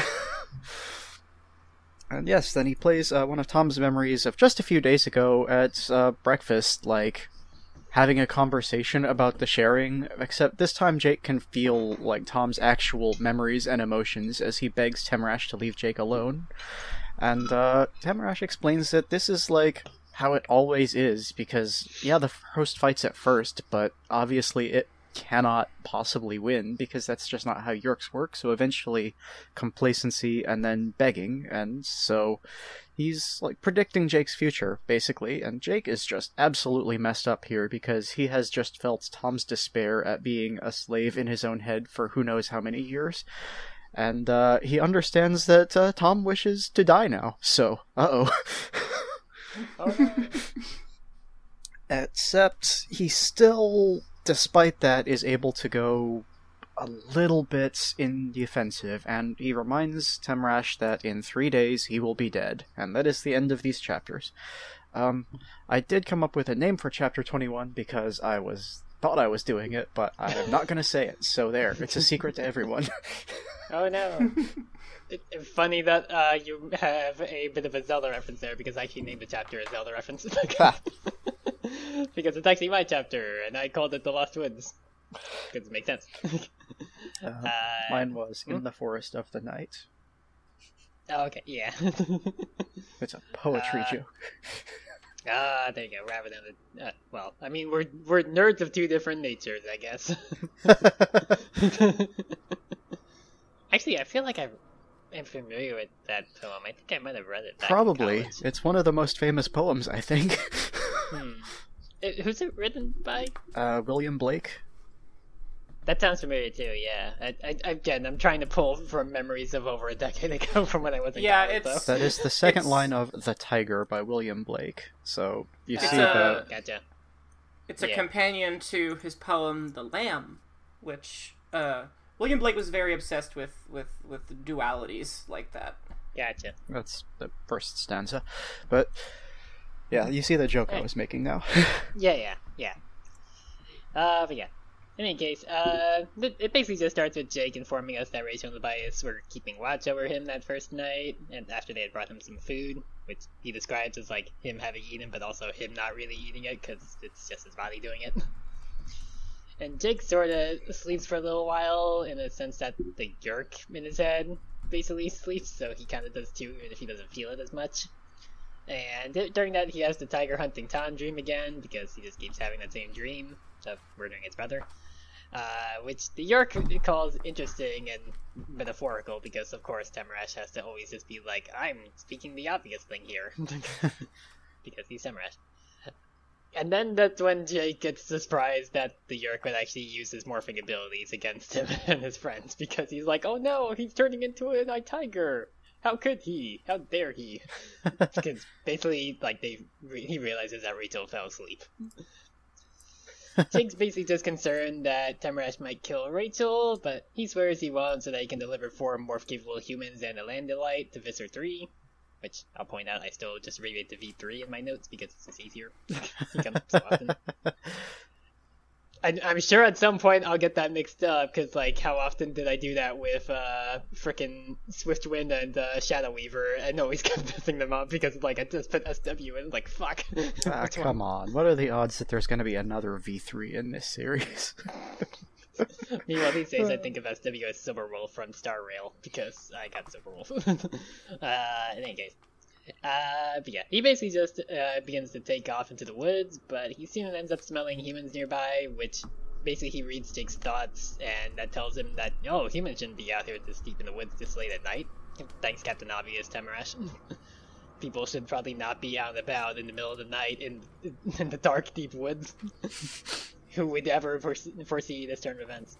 and yes, then he plays uh, one of Tom's memories of just a few days ago at uh, breakfast, like having a conversation about the sharing. Except this time, Jake can feel like Tom's actual memories and emotions as he begs Temrash to leave Jake alone. And uh, Temrash explains that this is like how it always is because yeah, the host fights at first, but obviously it cannot possibly win because that's just not how Yeerks work. So eventually, complacency and then begging, and so he's like predicting Jake's future basically. And Jake is just absolutely messed up here because he has just felt Tom's despair at being a slave in his own head for who knows how many years and uh, he understands that uh, Tom wishes to die now. So, uh oh. oh. Except he still, despite that, is able to go a little bit in the offensive, and he reminds Temrash that in three days he will be dead, and that is the end of these chapters. Um, I did come up with a name for chapter 21 because I was thought I was doing it, but I'm not going to say it. So there, it's a secret to everyone. oh no. Funny that uh, you have a bit of a Zelda reference there because I actually named the chapter a Zelda reference. because it's actually my chapter, and I called it The Lost Woods. Because it makes sense. Uh, Uh, mine was in hmm? the forest of the night. oh, okay, yeah. It's a poetry Uh, joke. ah, there you go. Rather than the, uh, well, I mean, we're we're nerds of two different natures, I guess. Actually, I feel like I am familiar with that poem. I think I might have read it. Back Probably. college. It's one of the most famous poems, I think. Hmm. It- who's it written by? uh, William Blake. That sounds familiar too. Yeah. I, I, again, I'm trying to pull from memories of over a decade ago from when I was in Yeah, college. it's- so. That is the second It's- line of The Tiger by William Blake. So you It's see a- that. Gotcha. It's a Yeah. companion to his poem "The Lamb," which uh, William Blake was very obsessed with with with dualities like that. Gotcha. That's the first stanza. But yeah, you see the joke I was making now. Yeah, yeah, yeah. Uh, but yeah. In any case, uh, it it basically just starts with Jake informing us that Rachel and Tobias were keeping watch over him that first night, and after they had brought him some food, which he describes as like him having eaten, but also him not really eating it because it's just his body doing it. And Jake sort of sleeps for a little while in the sense that the Yeerk in his head basically sleeps, so he kind of does too, even if he doesn't feel it as much. And during that, he has the tiger hunting Tom dream again because he just keeps having that same dream of murdering his brother. Uh, which the Yeerk calls interesting and metaphorical because, of course, Temrash has to always just be like, I'm speaking the obvious thing here. because he's Temrash. And then that's when Jake gets surprised that the Yeerk would actually use his morphing abilities against him and his friends because he's like, oh no, he's turning into a night tiger. How could he? How dare he? Because basically, like they, he realizes that Rachel fell asleep. Jake's basically just concerned that Temrash might kill Rachel, but he swears he won't so that he can deliver four morph capable humans and a Landolite to Visser 3. Which I'll point out, I still just abbreviate the V3 in my notes because it's just easier. he comes up so often. I, I'm sure at some point I'll get that mixed up because, like, how often did I do that with uh, frickin' Swiftwind and uh, Shadow Weaver and always kept messing them up because, like, I just put SW and like, fuck. ah, Which one? come on. What are the odds that there's going to be another V3 in this series? Meanwhile, these days I think of SW as Silver Wolf from Star Rail because I got Silver Wolf. uh, in any case. Uh, but yeah, he basically just uh, begins to take off into the woods, but he soon ends up smelling humans nearby, which basically he reads Jake's thoughts, and that tells him that, oh, humans shouldn't be out here this deep in the woods this late at night. Thanks, Captain Obvious, Temrash. People should probably not be out and about in the middle of the night in, in the dark, deep woods. Who would ever foresee this turn of events?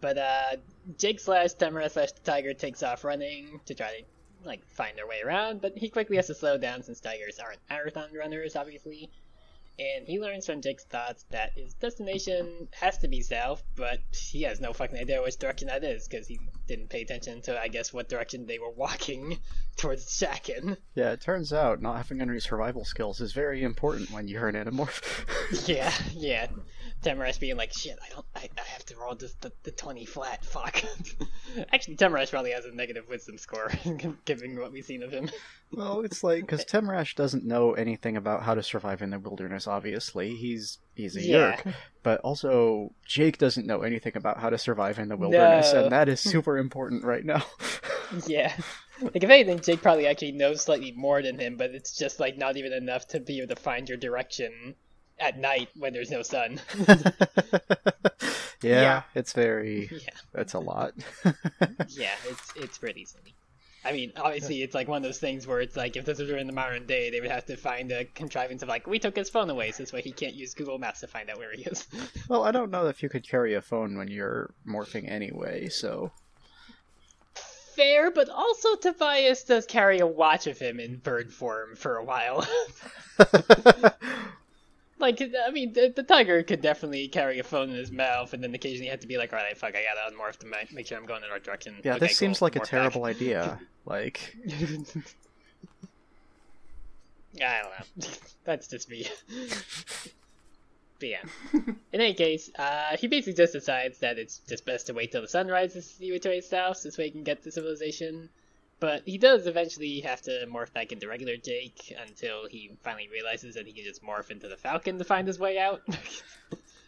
But uh, Jake slash Tamara slash Tiger takes off running to try to like find their way around, but he quickly has to slow down since tigers aren't marathon runners, obviously. And he learns from Jake's thoughts that his destination has to be south, but he has no fucking idea which direction that is because he didn't pay attention to, I guess, what direction they were walking towards Shaken. Yeah, it turns out not having any survival skills is very important when you're an animorph. yeah, yeah. Temrash being like, shit, I don't, I, I have to roll this, the, the 20 flat, fuck. Actually, Temrash probably has a negative wisdom score, given what we've seen of him. well, it's like, because Temrash doesn't know anything about how to survive in the wilderness, obviously. He's he's a Yeah. Yeerk. But also, Jake doesn't know anything about how to survive in the wilderness, No. and that is super important right now. Yeah. Like, if anything, Jake probably actually knows slightly more than him, but it's just, like, not even enough to be able to find your direction at night when there's no sun. yeah, Yeah. it's very. yeah. That's a lot. Yeah, it's it's pretty silly. I mean, obviously, it's like one of those things where it's like if this was in the modern day, they would have to find a contrivance of like, we took his phone away, so this way he can't use Google Maps to find out where he is. well, I don't know if you could carry a phone when you're morphing anyway, so. Fair, but also Tobias does carry a watch of him in bird form for a while. Like, I mean, the, the tiger could definitely carry a phone in his mouth, and then occasionally have to be like, alright, fuck, I gotta unmorph to ma- make sure I'm going in the right direction. yeah, Okay, this seems cool, like a morph back. terrible idea. Like, I don't know. That's just me. but yeah. In any case, uh, he basically just decides that it's just best to wait till the sun rises to see which way is south, this way he can get to civilization. But he does eventually have to morph back into regular Jake until he finally realizes that he can just morph into the Falcon to find his way out.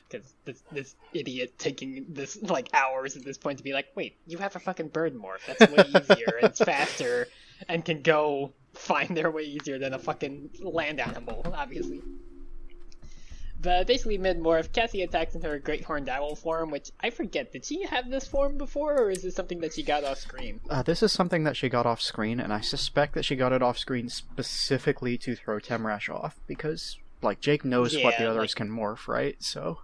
Because this, this idiot taking this like hours at this point to be like, wait, you have a fucking bird morph. That's way easier and it's faster and can go find their way easier than a fucking land animal, obviously. But basically, mid morph, Cassie attacks in her Great Horned Owl form, which I forget. Did she have this form before, or is this something that she got off screen? uh, this is something that she got off screen, and I suspect that she got it off screen specifically to throw Temrash off, because, like, Jake knows what the others like- can morph, right? So.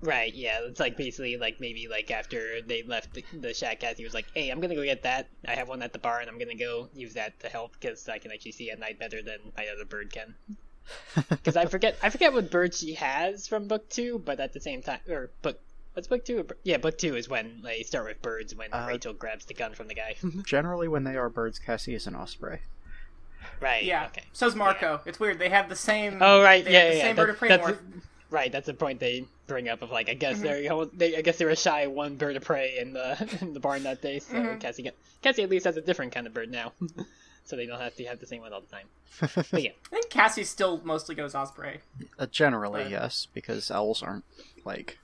Right, yeah. It's like basically like maybe like after they left the, the shack, Cassie was like, "Hey, I'm gonna go get that. I have one at the bar, and I'm gonna go use that to help because I can actually see at night better than my other bird can." Because I forget, I forget what bird she has from book two, but at the same time, or book, what's book two? Yeah, book two is when they start with birds when Uh, Rachel grabs the gun from the guy. Generally, when they are birds, Cassie is an osprey. right. Yeah. Okay. So's Marco. It's weird. They have the same. Oh right, yeah, yeah. the yeah. same That- bird of prey morph. right. That's the point they bring up of like I guess Mhm. they're you know, they I guess they were shy one bird of prey in the in the barn that day, so Mhm. Cassie get, Cassie at least has a different kind of bird now, so they don't have to have the same one all the time. But yeah, I think Cassie still mostly goes Osprey. Uh, generally, But- yes, because owls aren't like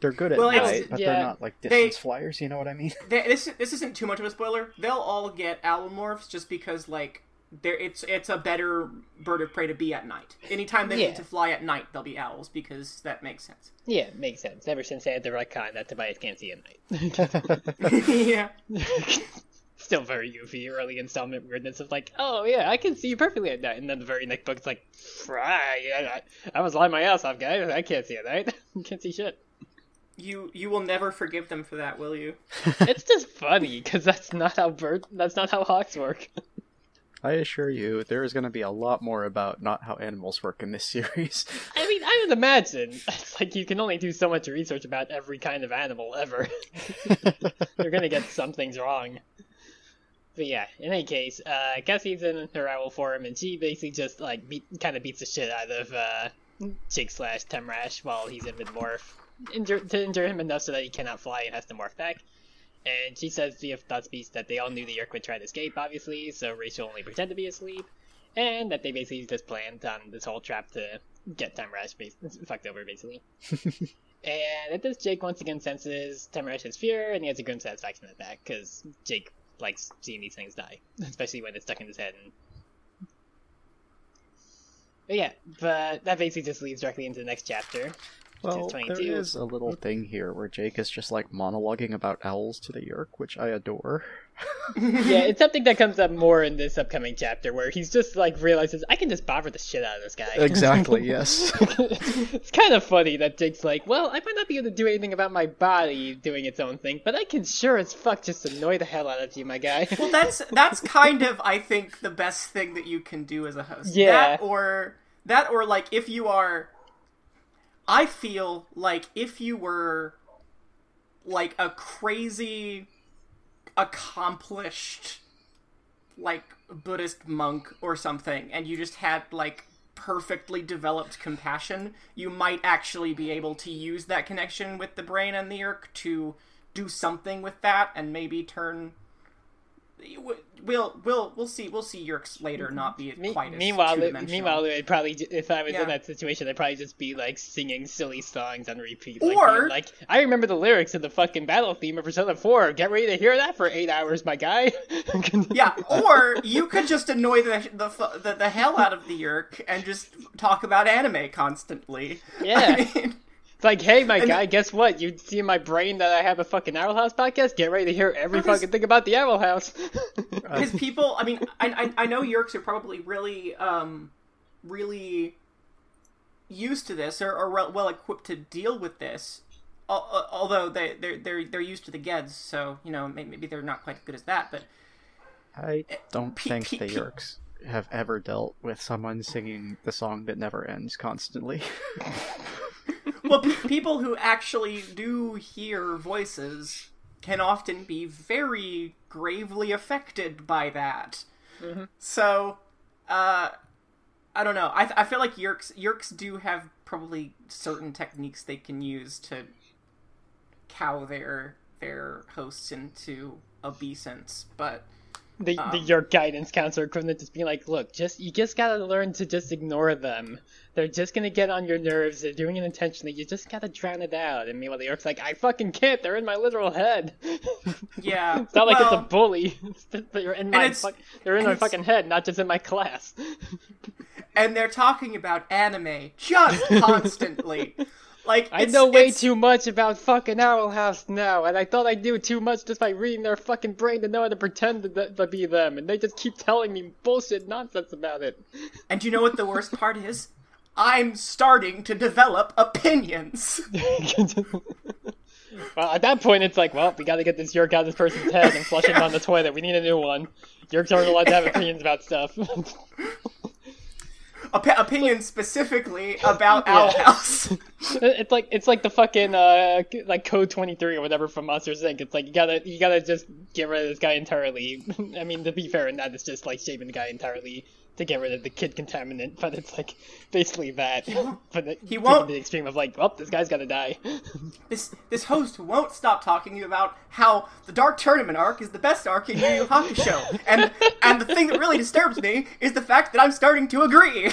they're good at Well, night, but yeah. they're not like They- distance flyers. You know what I mean? They, this this isn't too much of a spoiler. They'll all get owl morphs just because like there it's it's a better bird of prey to be at night. Anytime they Yeah. need to fly at night, they'll be owls because that makes sense. yeah, makes sense. Ever since they had the retcon that Tobias can't see at night. yeah. Still very goofy early installment weirdness of like, oh yeah, I can see you perfectly at night, and then the very next book it's like, fry, I, I, I was lying my ass off, guys. I can't see at night. can't see shit. You you will never forgive them for that, will you? it's just funny because that's not how bird that's not how hawks work I assure you, there is going to be a lot more about not how animals work in this series. i mean i would imagine it's like you can only do so much research about every kind of animal ever you're gonna get some things wrong but yeah in any case uh cassie's in her owl form and she basically just like beat, kind of beats the shit out of uh jake slash temrash while he's in mid-morph injure, to injure him enough so that he cannot fly and has to morph back And she says via thought speech that they all knew the Yeerk would try to escape, obviously, so Rachel only pretended to be asleep, and that they basically just planned on this whole trap to get Temrash bas- fucked over, basically. And at this, Jake once again senses Temrash's fear, and he has a grim satisfaction at that, because Jake likes seeing these things die, especially when they're stuck in his head. And... But yeah, but that basically just leads directly into the next chapter. Well, there 22. is a little thing here where Jake is just like monologuing about owls to the Yeerk, which I adore. Yeah, it's something that comes up more in this upcoming chapter, where he's just like realizes I can just bother the shit out of this guy. Exactly, yes. it's kind of funny that Jake's like, well, I might not be able to do anything about my body doing its own thing, but I can sure as fuck just annoy the hell out of you, my guy. Well, that's that's kind of I think the best thing that you can do as a host. Yeah. That or that or like if you are I feel like if you were like a crazy accomplished like Buddhist monk or something and you just had like perfectly developed compassion, you might actually be able to use that connection with the brain and the Yeerk to do something with that and maybe turn we'll we'll we'll see we'll see Yeerks later not be Me- quite as meanwhile, meanwhile, it'd probably if I was Yeah. in that situation, I'd probably just be like singing silly songs on repeat. Like, Or- being like I remember the lyrics of the fucking battle theme of Persona Four. Get ready to hear that for eight hours, my guy. yeah, or you could just annoy the the, the the hell out of the Yeerk and just talk about anime constantly. Yeah. I mean, like, hey, my And- guy, guess what? You see in my brain that I have a fucking Owl House podcast? Get ready to hear every Because- fucking thing about the Owl House. because people i mean I, I i know Yeerks are probably really um really used to this or, or well, well equipped to deal with this al- al- although they they're, they're they're used to the Gedds so you know maybe they're not quite as good as that but I don't Pe- think pe- the pe- Yeerks have ever dealt with someone singing the song that never ends constantly. well pe- people who actually do hear voices can often be very gravely affected by that. So uh i don't know. I, I feel like Yeerks Yeerks do have probably certain techniques they can use to cow their their hosts into obeisance but the, the Um, your guidance counselor equivalent just being like, look, just you just gotta learn to just ignore them. They're just gonna get on your nerves. They're doing it intentionally. You just gotta drown it out. And meanwhile, the orc's like, I fucking can't. They're in my literal head. yeah it's not like it's a bully. It's just They're in my fuck, they're in my fucking head, not just in my class. and they're talking about anime just constantly like I know way it's- too much about fucking Owl House now, and I thought I knew too much just by reading their fucking brain to know how to pretend to, to be them, and they just keep telling me bullshit nonsense about it. And you know what the worst part is? I'm starting to develop opinions. well, at that point, it's like, well, we gotta get this Yeerk out of this person's head and flush it down the toilet. We need a new one. Yeerks aren't allowed to have opinions about stuff. Op- opinions specifically about Yeah. Owl House. it's like it's like the fucking uh like code 23 or whatever from Monster Inc. It's like you gotta you gotta just get rid of this guy entirely. I mean, to be fair, in that it's just like shaving the guy entirely to get rid of the kid contaminant, but it's like basically that. but he won't- the extreme of like, well, this guy's gotta die. This this host won't stop talking to you about how the Dark Tournament arc is the best arc in Yu Yu Hakusho, and and the thing that really disturbs me is the fact that I'm starting to agree.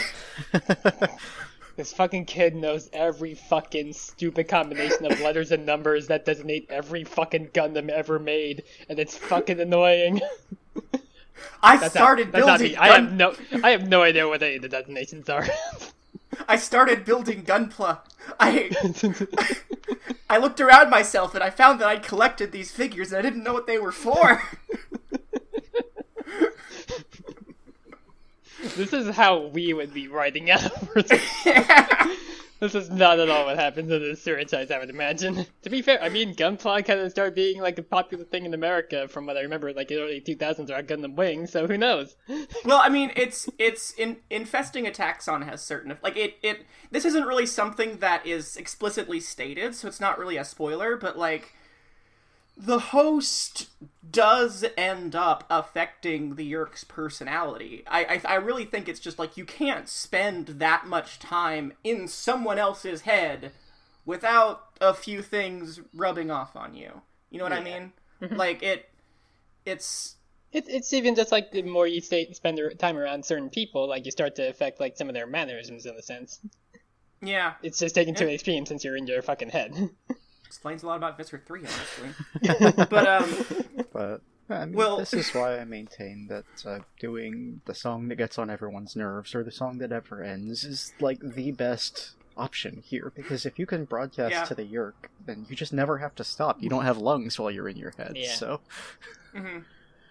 This fucking kid knows every fucking stupid combination of letters and numbers that designate every fucking Gundam ever made, and it's fucking annoying. I That's started not, building. me. I have no, I have no idea what any of the designations are. I started building Gunpla. I I looked around myself and I found that I'd collected these figures and I didn't know what they were for. this is how we would be writing out. This is not at all what happens in this franchise, I would imagine. to be fair, I mean, Gunpla kind of started being like a popular thing in America from what I remember, like in the early 2000s around Gundam Wing, so who knows? Well, I mean, it's it's in infesting a Taxxon has certain like it it. This isn't really something that is explicitly stated, so it's not really a spoiler. But like, the host does end up affecting the Yeerk's personality. I, I I really think it's just like you can't spend that much time in someone else's head without a few things rubbing off on you. You know what I Yeah. mean? Mm-hmm. Like it. It's It, it's even just like the more you stay, spend time around certain people, like you start to affect like some of their mannerisms in a sense. Yeah, It's just taken to an extreme since you're in your fucking head. explains a lot about Visser Three, honestly. but um, But I mean, Well- this is why I maintain that uh, doing the song that gets on everyone's nerves or the song that ever ends is like the best option here. Because if you can broadcast Yeah. to the Yeerk, then you just never have to stop. You don't have lungs while you're in your head. Yeah. So mhm.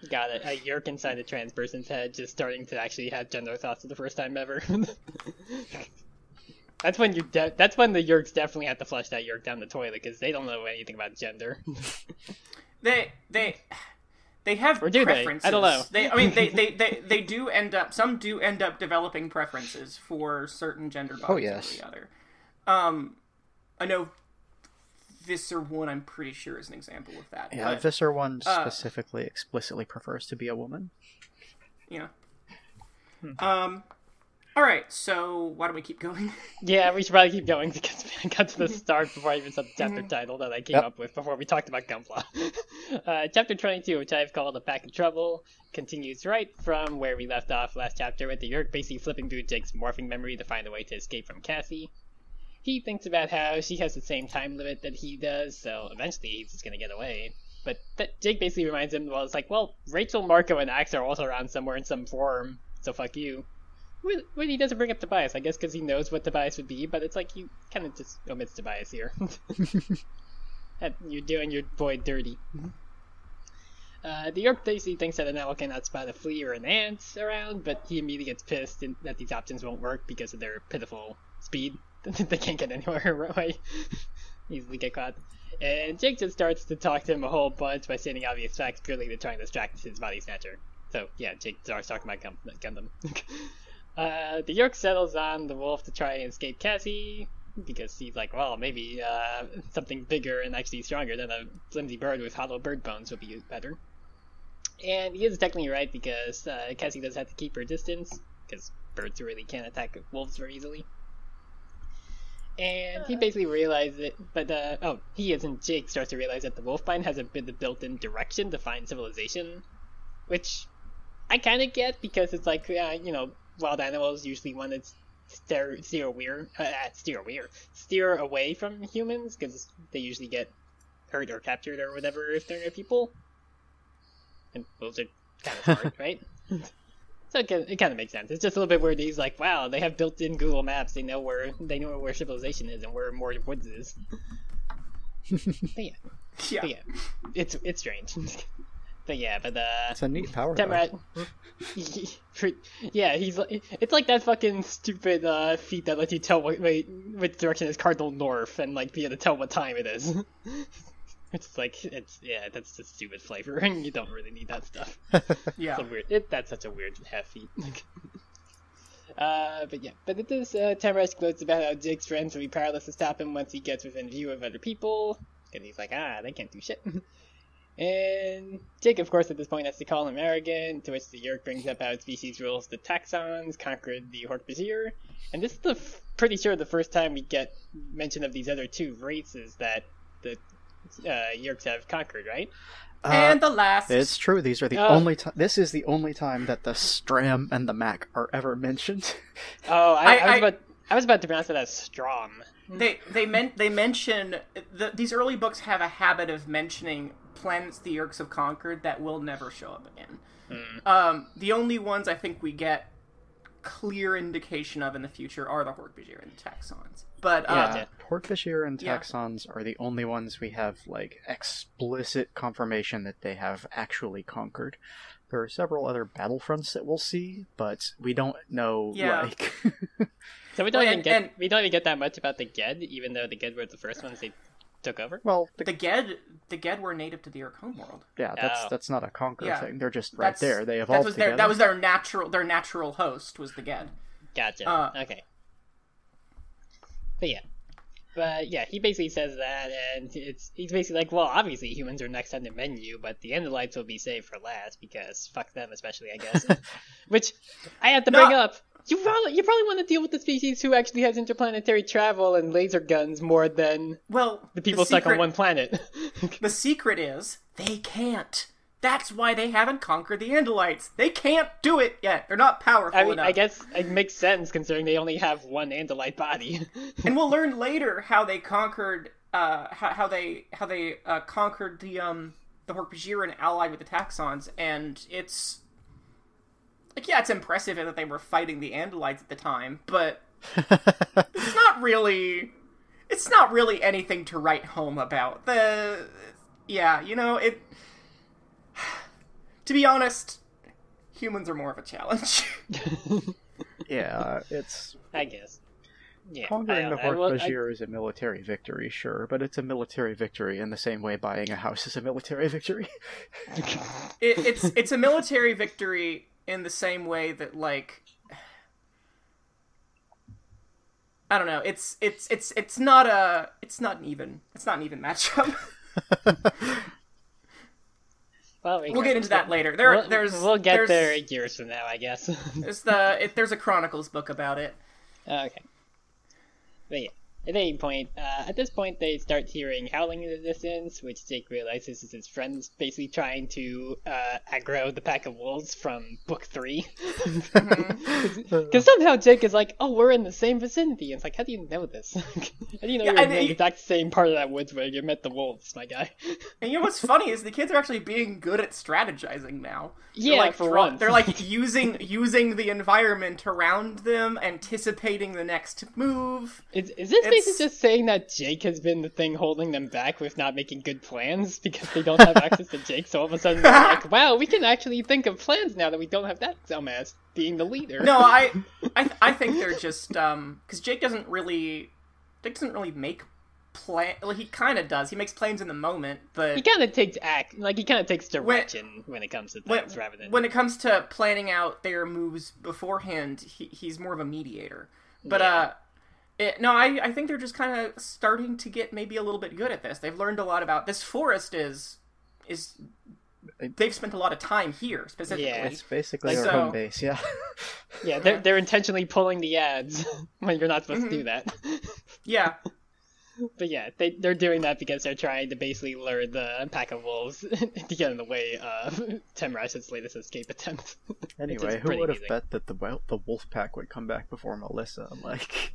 Got it. A Yeerk inside a trans person's head, just starting to actually have gender thoughts for the first time ever. that's when you. De- that's when the Yeerks definitely have to flush that Yeerk down the toilet because they don't know anything about gender. they they they have Or do they? I don't know. They, I mean, they, they, they, they do end up. Some do end up developing preferences for certain gender bodies Oh, yes. over the other. Um, I know. Visser one, I'm pretty sure, is an example of that. yeah, but, Visser one uh, specifically explicitly prefers to be a woman. yeah. Hmm. Um. All right. So why don't we keep going? yeah, we should probably keep going because I got to the start before I even said the chapter title that I came Yep. up with before we talked about Gunpla. uh, chapter 22, which I've called A Pack of Trouble, continues right from where we left off last chapter with the Yeerk basically flipping through Jake's morphing memory to find a way to escape from Cassie. He thinks about how she has the same time limit that he does, so eventually he's just gonna get away. But that Jake basically reminds him, well, it's like, well, Rachel, Marco, and Ax are also around somewhere in some form, so fuck you. He doesn't bring up Tobias, I guess because he knows what Tobias would be, but it's like he kind of just omits Tobias here. You're doing your boy dirty. Uh, the Yeerk basically thinks that an owl cannot spot a flea or an ant around, but he immediately gets pissed that these options won't work because of their pitiful speed. they can't get anywhere right. Easily get caught. And Jake just starts to talk to him a whole bunch by stating obvious facts purely to try and distract his body snatcher. So, yeah, Jake starts talking about Gundam. Uh, the Yeerk settles on the wolf to try and escape Cassie, because he's like, well, maybe uh, something bigger and actually stronger than a flimsy bird with hollow bird bones would be better. And he is technically right because uh, Cassie does have to keep her distance because birds really can't attack wolves very easily. And he basically realizes it, but uh, oh, he isn't. Jake starts to realize that the wolfbine has a bit of built-in direction to find civilization, which I kind of get because it's like uh, you know wild animals usually want to steer steer weir uh, steer weir steer away from humans because they usually get hurt or captured or whatever if they're near people. And wolves are kind of smart, right? So it, kind- it kind of makes sense. It's just a little bit weird. He's like, "Wow, they have built-in Google Maps. They know where they know where civilization is and where more woods is." but yeah, yeah. but yeah, it's it's strange. but yeah, but uh, It's a neat power. though. Temrash. yeah, he's like, it's like that fucking stupid uh, feat that lets you tell what wait, which direction is cardinal north and like be able to tell what time it is. it's like it's yeah, that's just stupid flavoring. you don't really need that stuff. Yeah. It's a weird. It, that's such a weird half feat. uh, but yeah, but it is uh, Temrash gloats about how Jake's friends will be powerless to stop him once he gets within view of other people, and he's like, ah, they can't do shit. And Jake, of course, at this point has to call him arrogant, to which the Yeerk brings up how species rules the Taxxons conquered the Hork-Bajir, and this is the f- pretty sure the first time we get mention of these other two races that the uh, Yeerks have conquered, right? Uh, and the last. It's true. These are the Uh, only time. This is the only time that the Stram and the Mac are ever mentioned. Oh, I, I- I, was I- about I was about to pronounce it as Strom. They they meant they mention the, these early books have a habit of mentioning planets the Yeerks have conquered that will never show up again. Hmm. Um, the only ones I think we get clear indication of in the future are the Hork-Bajir and the Taxxons. But uh, Yeah, yeah. Hork-Bajir and Yeah. Are the only ones we have like explicit confirmation that they have actually conquered. There are several other battlefronts that we'll see, but we don't know Yeah. like So we don't Well, even and- get and- we don't even get that much about the Gedd, even though the Gedd were the first ones they took over. well, the, the Gedd the Gedd were native to the Yeerk homeworld. yeah, that's Oh. that's not a conquer Yeah. thing. They're just right That's- there. They That evolved was together. their that was their natural their natural host was the Gedd. Gotcha. Uh, okay. But yeah. But yeah, he basically says that, and it's he's basically like, well, obviously humans are next on the menu, but the Andalites will be saved for last because fuck them, especially I guess. Which I have to bring up. You probably you probably want to deal with the species who actually has interplanetary travel and laser guns more than Well, the people stuck secret, on one planet. The secret is they can't. That's why they haven't conquered the Andalites. They can't do it yet. They're not powerful I mean, enough. I guess it makes sense considering they only have one Andalite body. and we'll learn later how they conquered uh how, how they how they uh, conquered the um the Hork-Bajir and allied with the Taxxons and it's like yeah it's impressive that they were fighting the Andalites at the time but it's not really it's not really anything to write home about the yeah you know it to be honest humans are more of a challenge yeah, it's I guess. Yeah, conquering I the don't I- Hork-Bajir is a military victory, sure, but it's a military victory in the same way buying a house is a military victory. it, it's it's a military victory in the same way that like I don't know. It's it's it's it's not a it's not an even it's not an even matchup. well, we'll get into that later. There We'll, there's we'll get there's, there years from now, I guess. There's the it, there's a Chronicles book about it. okay. But yeah, at any point, uh, at this point, they start hearing howling in the distance, which Jake realizes is his friends basically trying to uh, aggro the pack of wolves from book three. Because somehow Jake is like, "Oh, we're in the same vicinity." And it's like, how do you know this? how do you know Yeah, you're in the he- exact same part of that woods where you met the wolves, my guy? And you know what's funny is the kids are actually being good at strategizing now. They're Yeah, like for draw- once. They're like using using the environment around them, anticipating the next move. Is, is this basically It's- just saying that Jake has been the thing holding them back with not making good plans because they don't have access to Jake? So all of a sudden they're like, "Wow, we can actually think of plans now that we don't have that dumbass being the leader." No, I, I, I think they're just um because Jake doesn't really, Jake doesn't really make plan. Well, he kind of does. He makes plans in the moment, but he kind of takes act, like he kind of takes direction when, it comes to when, things rather than when it comes to planning out their moves beforehand, he, he's more of a mediator. But Yeah. uh, it, no, I, I think they're just kind of starting to get maybe a little bit good at this. They've learned a lot about this forest. Is is they've spent a lot of time here specifically. Yeah. it's basically Like our so- home base, yeah. yeah, they're they're intentionally pulling the ads when you're not supposed to Mm-hmm. do that. Yeah, But yeah, they they're doing that because they're trying to basically lure the pack of wolves to get in the way of Temrash's latest escape attempt. Anyway, who would have bet that the the wolf pack would come back before Melissa? Like,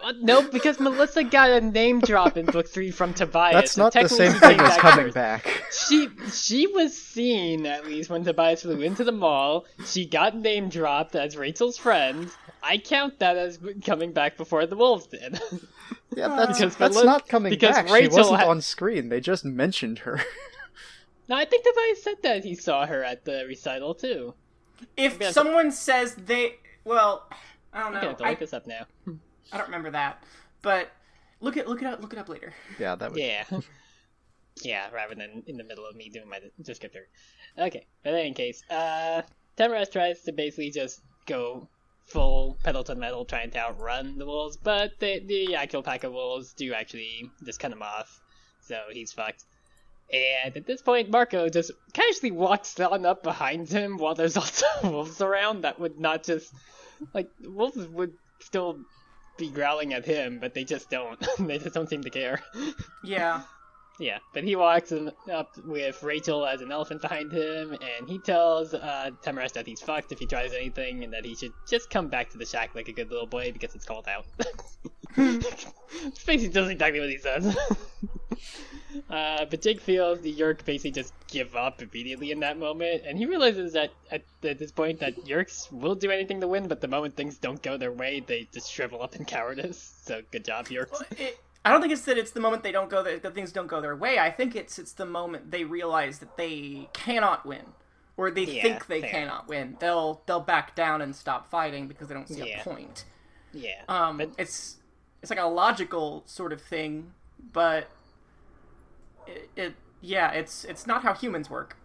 Uh, no, because Melissa got a name drop in book three from Tobias. that's not the same thing as coming back. She she was seen at least when Tobias flew into the mall. She got name dropped as Rachel's friend. I count that as coming back before the wolves did. Yeah, that's Because that's Meli- not coming because back. Rachel she wasn't ha- on screen. They just mentioned her. no, I think Tobias said that he saw her at the recital too. if Maybe I'm- someone says they, well, I don't I'm know. gonna have to I, look this up now. I don't remember that, but look it look it up look it up later. yeah, that would. Yeah. yeah, rather than in the middle of me doing my descriptor. Okay, but in any case, uh, Temrash tries to basically just go full pedal to metal trying to outrun the wolves, but the, the actual pack of wolves do actually just cut him off, so he's fucked. And at this point, Marco just casually walks on up behind him while there's also wolves around that would not just. Like, wolves would still be growling at him, but they just don't. they just don't seem to care. Yeah, Yeah, but he walks up with Rachel as an elephant behind him, and he tells uh, Temrash that he's fucked if he tries anything, and that he should just come back to the shack like a good little boy because it's called out. It's basically does exactly what he says. uh, but Jake feels the Yeerk basically just give up immediately in that moment, and he realizes that at, at this point that Yeerks will do anything to win, but the moment things don't go their way, they just shrivel up in cowardice. So good job, Yeerks. it, I don't think it's that it's the moment they don't go that, things don't go their way. I think it's it's the moment they realize that they cannot win, or they Yeah, think they fair. cannot win. They'll they'll back down and stop fighting because they don't see Yeah. a point. Yeah. Um, but it's it's like a logical sort of thing, but it, it yeah, it's it's not how humans work.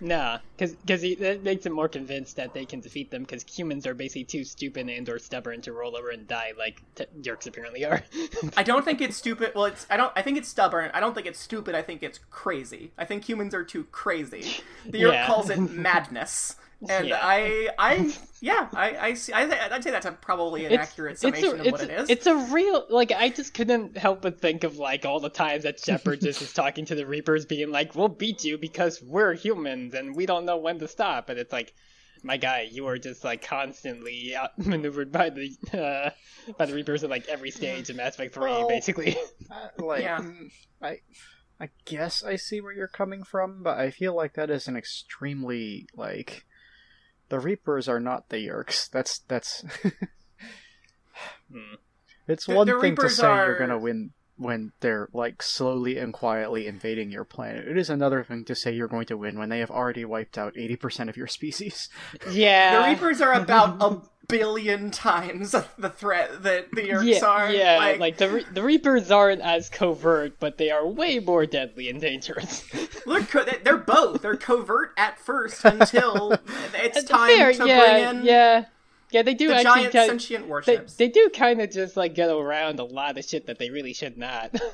Nah, because that makes him more convinced that they can defeat them. Because humans are basically too stupid and or stubborn to roll over and die, like t- jerks apparently are. I don't think it's stupid. Well, it's I don't. I think it's stubborn. I don't think it's stupid. I think it's crazy. I think humans are too crazy. The Yeah. calls it madness, And Yeah. I, I, yeah, I, I see. I, I'd say that's a, probably an accurate summation a, of what it's, it is. It's a real like I just couldn't help but think of like all the times that Shepard just is talking to the Reapers, being like, "We'll beat you because we're humans and we don't know when to stop." And it's like, my guy, you are just like constantly outmaneuvered by the uh, by the Reapers at like every stage of Mass Effect Three, Well, basically. Uh, like, Yeah. I, I guess I see where you're coming from, but I feel like that is an extremely like, the Reapers are not the Yeerks. That's that's. Hmm. It's The- one the thing to say are- you're gonna win when they're like slowly and quietly invading your planet. It is another thing to say you're going to win when they have already wiped out eighty percent of your species. Yeah, the Reapers are about a billion times the threat that the Yeerks yeah, are. yeah, like, like, the Re- the Reapers aren't as covert, but they are way more deadly and dangerous. look, they- they're both. They're covert at first until it's That's time fair, to yeah, bring in yeah, yeah. They do the actually giant kind sentient they, warships. they do kind of just like get around a lot of shit that they really should not.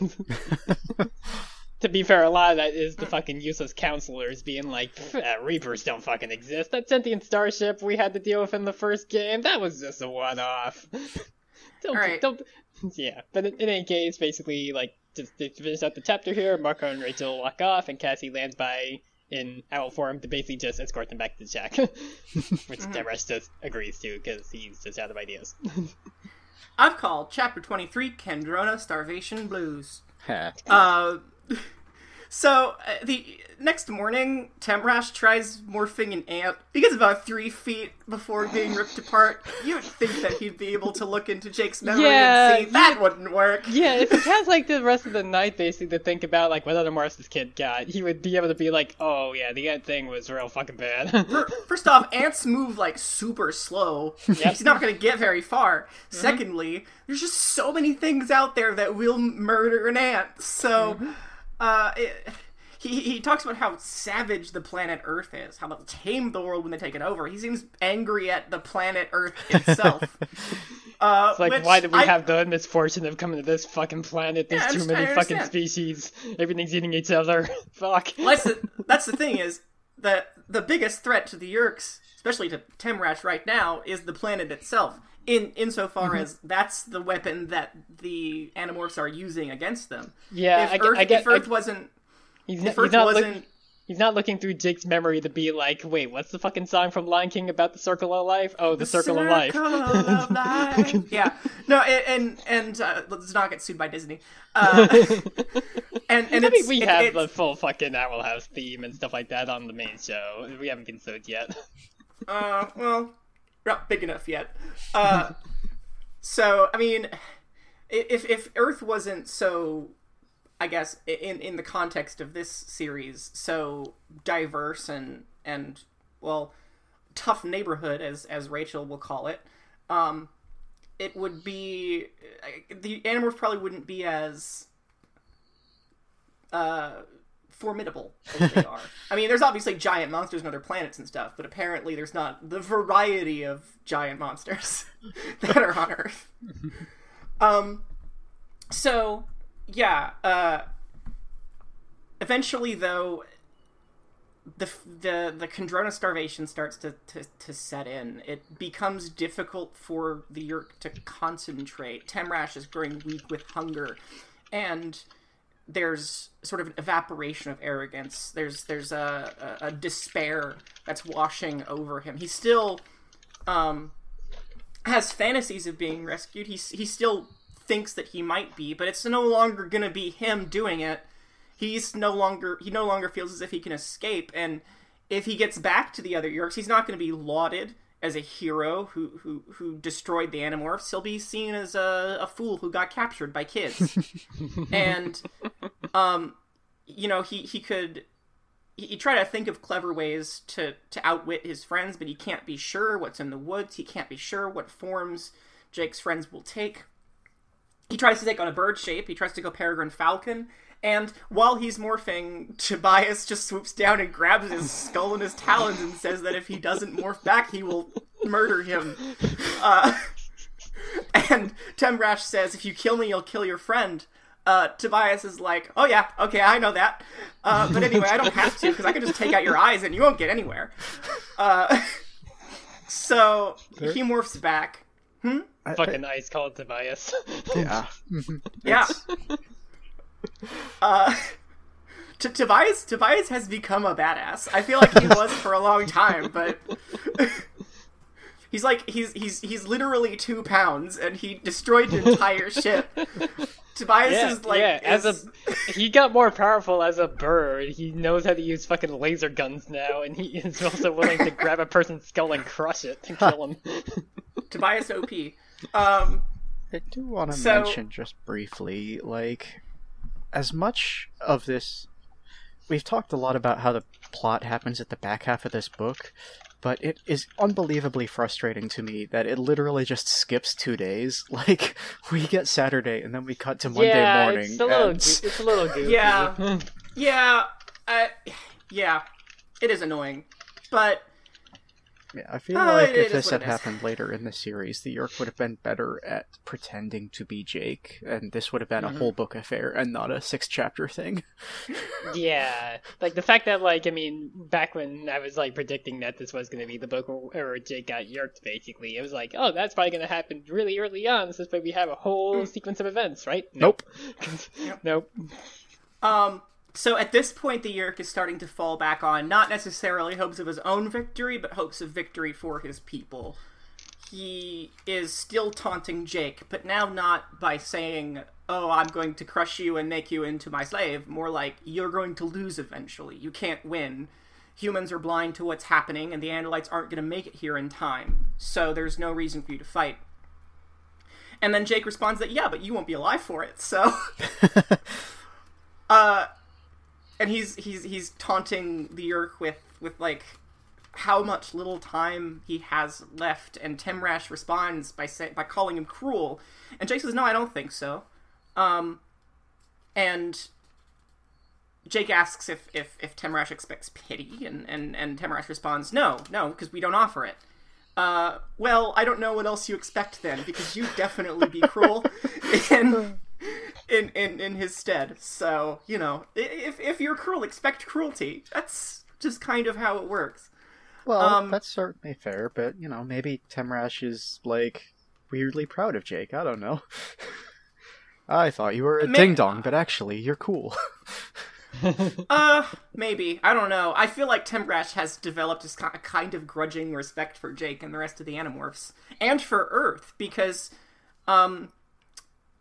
to be fair, a lot of that is the mm. fucking useless counselors being like, "Pff, Reapers don't fucking exist. That sentient starship we had to deal with in the first game, that was just a one-off. don't, don't, yeah. But in, in any case, basically, like, just to finish out the chapter here, Marco and Rachel walk off, and Cassie lands by in owl form to basically just escort them back to the shack, which Temrash just agrees to because he's just out of ideas. I've called Chapter 23 Kandrona Starvation Blues. Uh, so uh, the next morning, Temrash tries morphing an ant. He gets about three feet before being ripped apart. You would think that he'd be able to look into Jake's memory Yeah, and see that wouldn't work. Yeah, if he has like the rest of the night basically to think about like what other Mars this kid got, he would be able to be like, oh yeah, the ant thing was real fucking bad. First off, ants move like super slow. He's not going to get very far. Secondly, there's just so many things out there that will murder an ant. So, uh, it, he he talks about how savage the planet Earth is, how they'll tame the world when they take it over. He seems angry at the planet Earth itself. uh, It's like, why did we I- have the misfortune of coming to this fucking planet? There's Yeah, too many fucking species. Everything's eating each other. Fuck. that's the that's the thing is that the biggest threat to the Yeerks, especially to Temrash right now, is the planet itself. In insofar Mm-hmm. as that's the weapon that the Animorphs are using against them. Yeah, if I, Earth, I get. if Earth I- wasn't, he's, not, Earth he's not wasn't, looking. He's not looking through Jake's memory to be like, wait, what's the fucking song from Lion King about the circle of life? Oh, the, circle, of life. Circle of life. yeah, no, and and, and uh, let's not get sued by Disney. Uh, and and I mean, we it- have it's- the full fucking Owl House theme and stuff like that on the main show. We haven't been sued yet. Uh, well, not big enough yet. Uh, so I mean, if if Earth wasn't so, I guess in in the context of this series, so diverse and and well, tough neighborhood as as Rachel will call it, um, it would be the animals probably wouldn't be as uh formidable as they are. I mean, there's obviously giant monsters and other planets and stuff, but apparently there's not the variety of giant monsters that are on Earth. um, so yeah. Uh, eventually, though, the the the Kandrona starvation starts to, to, to set in. It becomes difficult for the Yeerk to concentrate. Temrash is growing weak with hunger, and there's sort of an evaporation of arrogance. There's there's a, a, a despair that's washing over him. He still um, has fantasies of being rescued. He he still thinks that he might be, but it's no longer gonna be him doing it. He's no longer he no longer feels as if he can escape, and if he gets back to the other Yeerks, he's not to be lauded as a hero who who who destroyed the Animorphs. He'll be seen as a, a fool who got captured by kids, and um, you know he he could he, he try to think of clever ways to to outwit his friends, but he can't be sure what's in the woods. He can't be sure what forms Jake's friends will take. He tries to take on a bird shape. He tries to go peregrine falcon. And while he's morphing, Tobias just swoops down and grabs his skull in his talons and says that if he doesn't morph back, he will murder him. Uh, and Temrash says, "If you kill me, you'll kill your friend." uh, Tobias is like, "Oh yeah, okay, I know that, uh, but anyway, I don't have to because I can just take out your eyes and you won't get anywhere." Uh, so he morphs back. Hmm? I- I- Fucking ice cold Tobias. yeah. Yeah. Uh, T- Tobias Tobias has become a badass. I feel like he was for a long time, but he's like he's he's he's literally two pounds, and he destroyed an entire ship. Tobias yeah, is like yeah. As a, he got more powerful as a bird. He knows how to use fucking laser guns now, and he is also willing to grab a person's skull and crush it and kill him. Tobias OP. Um, I do want to So- mention just briefly, like, as much of this. We've talked a lot about how the plot happens at the back half of this book, but it is unbelievably frustrating to me that it literally just skips two days. Like, we get Saturday and then we cut to Monday yeah, morning. it's a little, and- goo- it's a little goofy. Yeah. yeah, uh, yeah, it is annoying, but Yeah, I feel Uh, like it if is this had is. happened later in the series, the Yeerk would have been better at pretending to be Jake, and this would have been Mhm. a whole book affair and not a six chapter thing. Yeah, like the fact that like I mean, back when I was like predicting that this was going to be the book where, Jake got Yeerked, basically, it was like, oh, that's probably going to happen really early on. So this way we have a whole sequence of events, right? Nope. Yep. nope. Um, so at this point, the Yeerk is starting to fall back on not necessarily hopes of his own victory, but hopes of victory for his people. He is still taunting Jake, but now not by saying, Oh, I'm going to crush you and make you into my slave. More like, You're going to lose eventually. You can't win. Humans are blind to what's happening, and the Andalites aren't going to make it here in time. So there's no reason for you to fight. And then Jake responds that, Yeah, but you won't be alive for it, so. uh and he's he's he's taunting the Yeerk with with like how much little time he has left, and Temrash responds by say, by calling him cruel, and Jake says, "No, I don't think so." Um, and Jake asks if if if Temrash expects pity, and and and Temrash responds, "No, no, because we don't offer it." Uh, well, I don't know what else you expect then, because you definitely be cruel. and in, in in his stead. So you know, if if you're cruel, expect cruelty. That's just kind of how it works. Well, Um, that's certainly fair, but you know, maybe Temrash is like weirdly proud of Jake. I don't know. I thought you were a May- ding dong, but actually, you're cool. Uh, maybe I don't know. I feel like Temrash has developed a kind of grudging respect for Jake and the rest of the Animorphs, and for Earth because, um.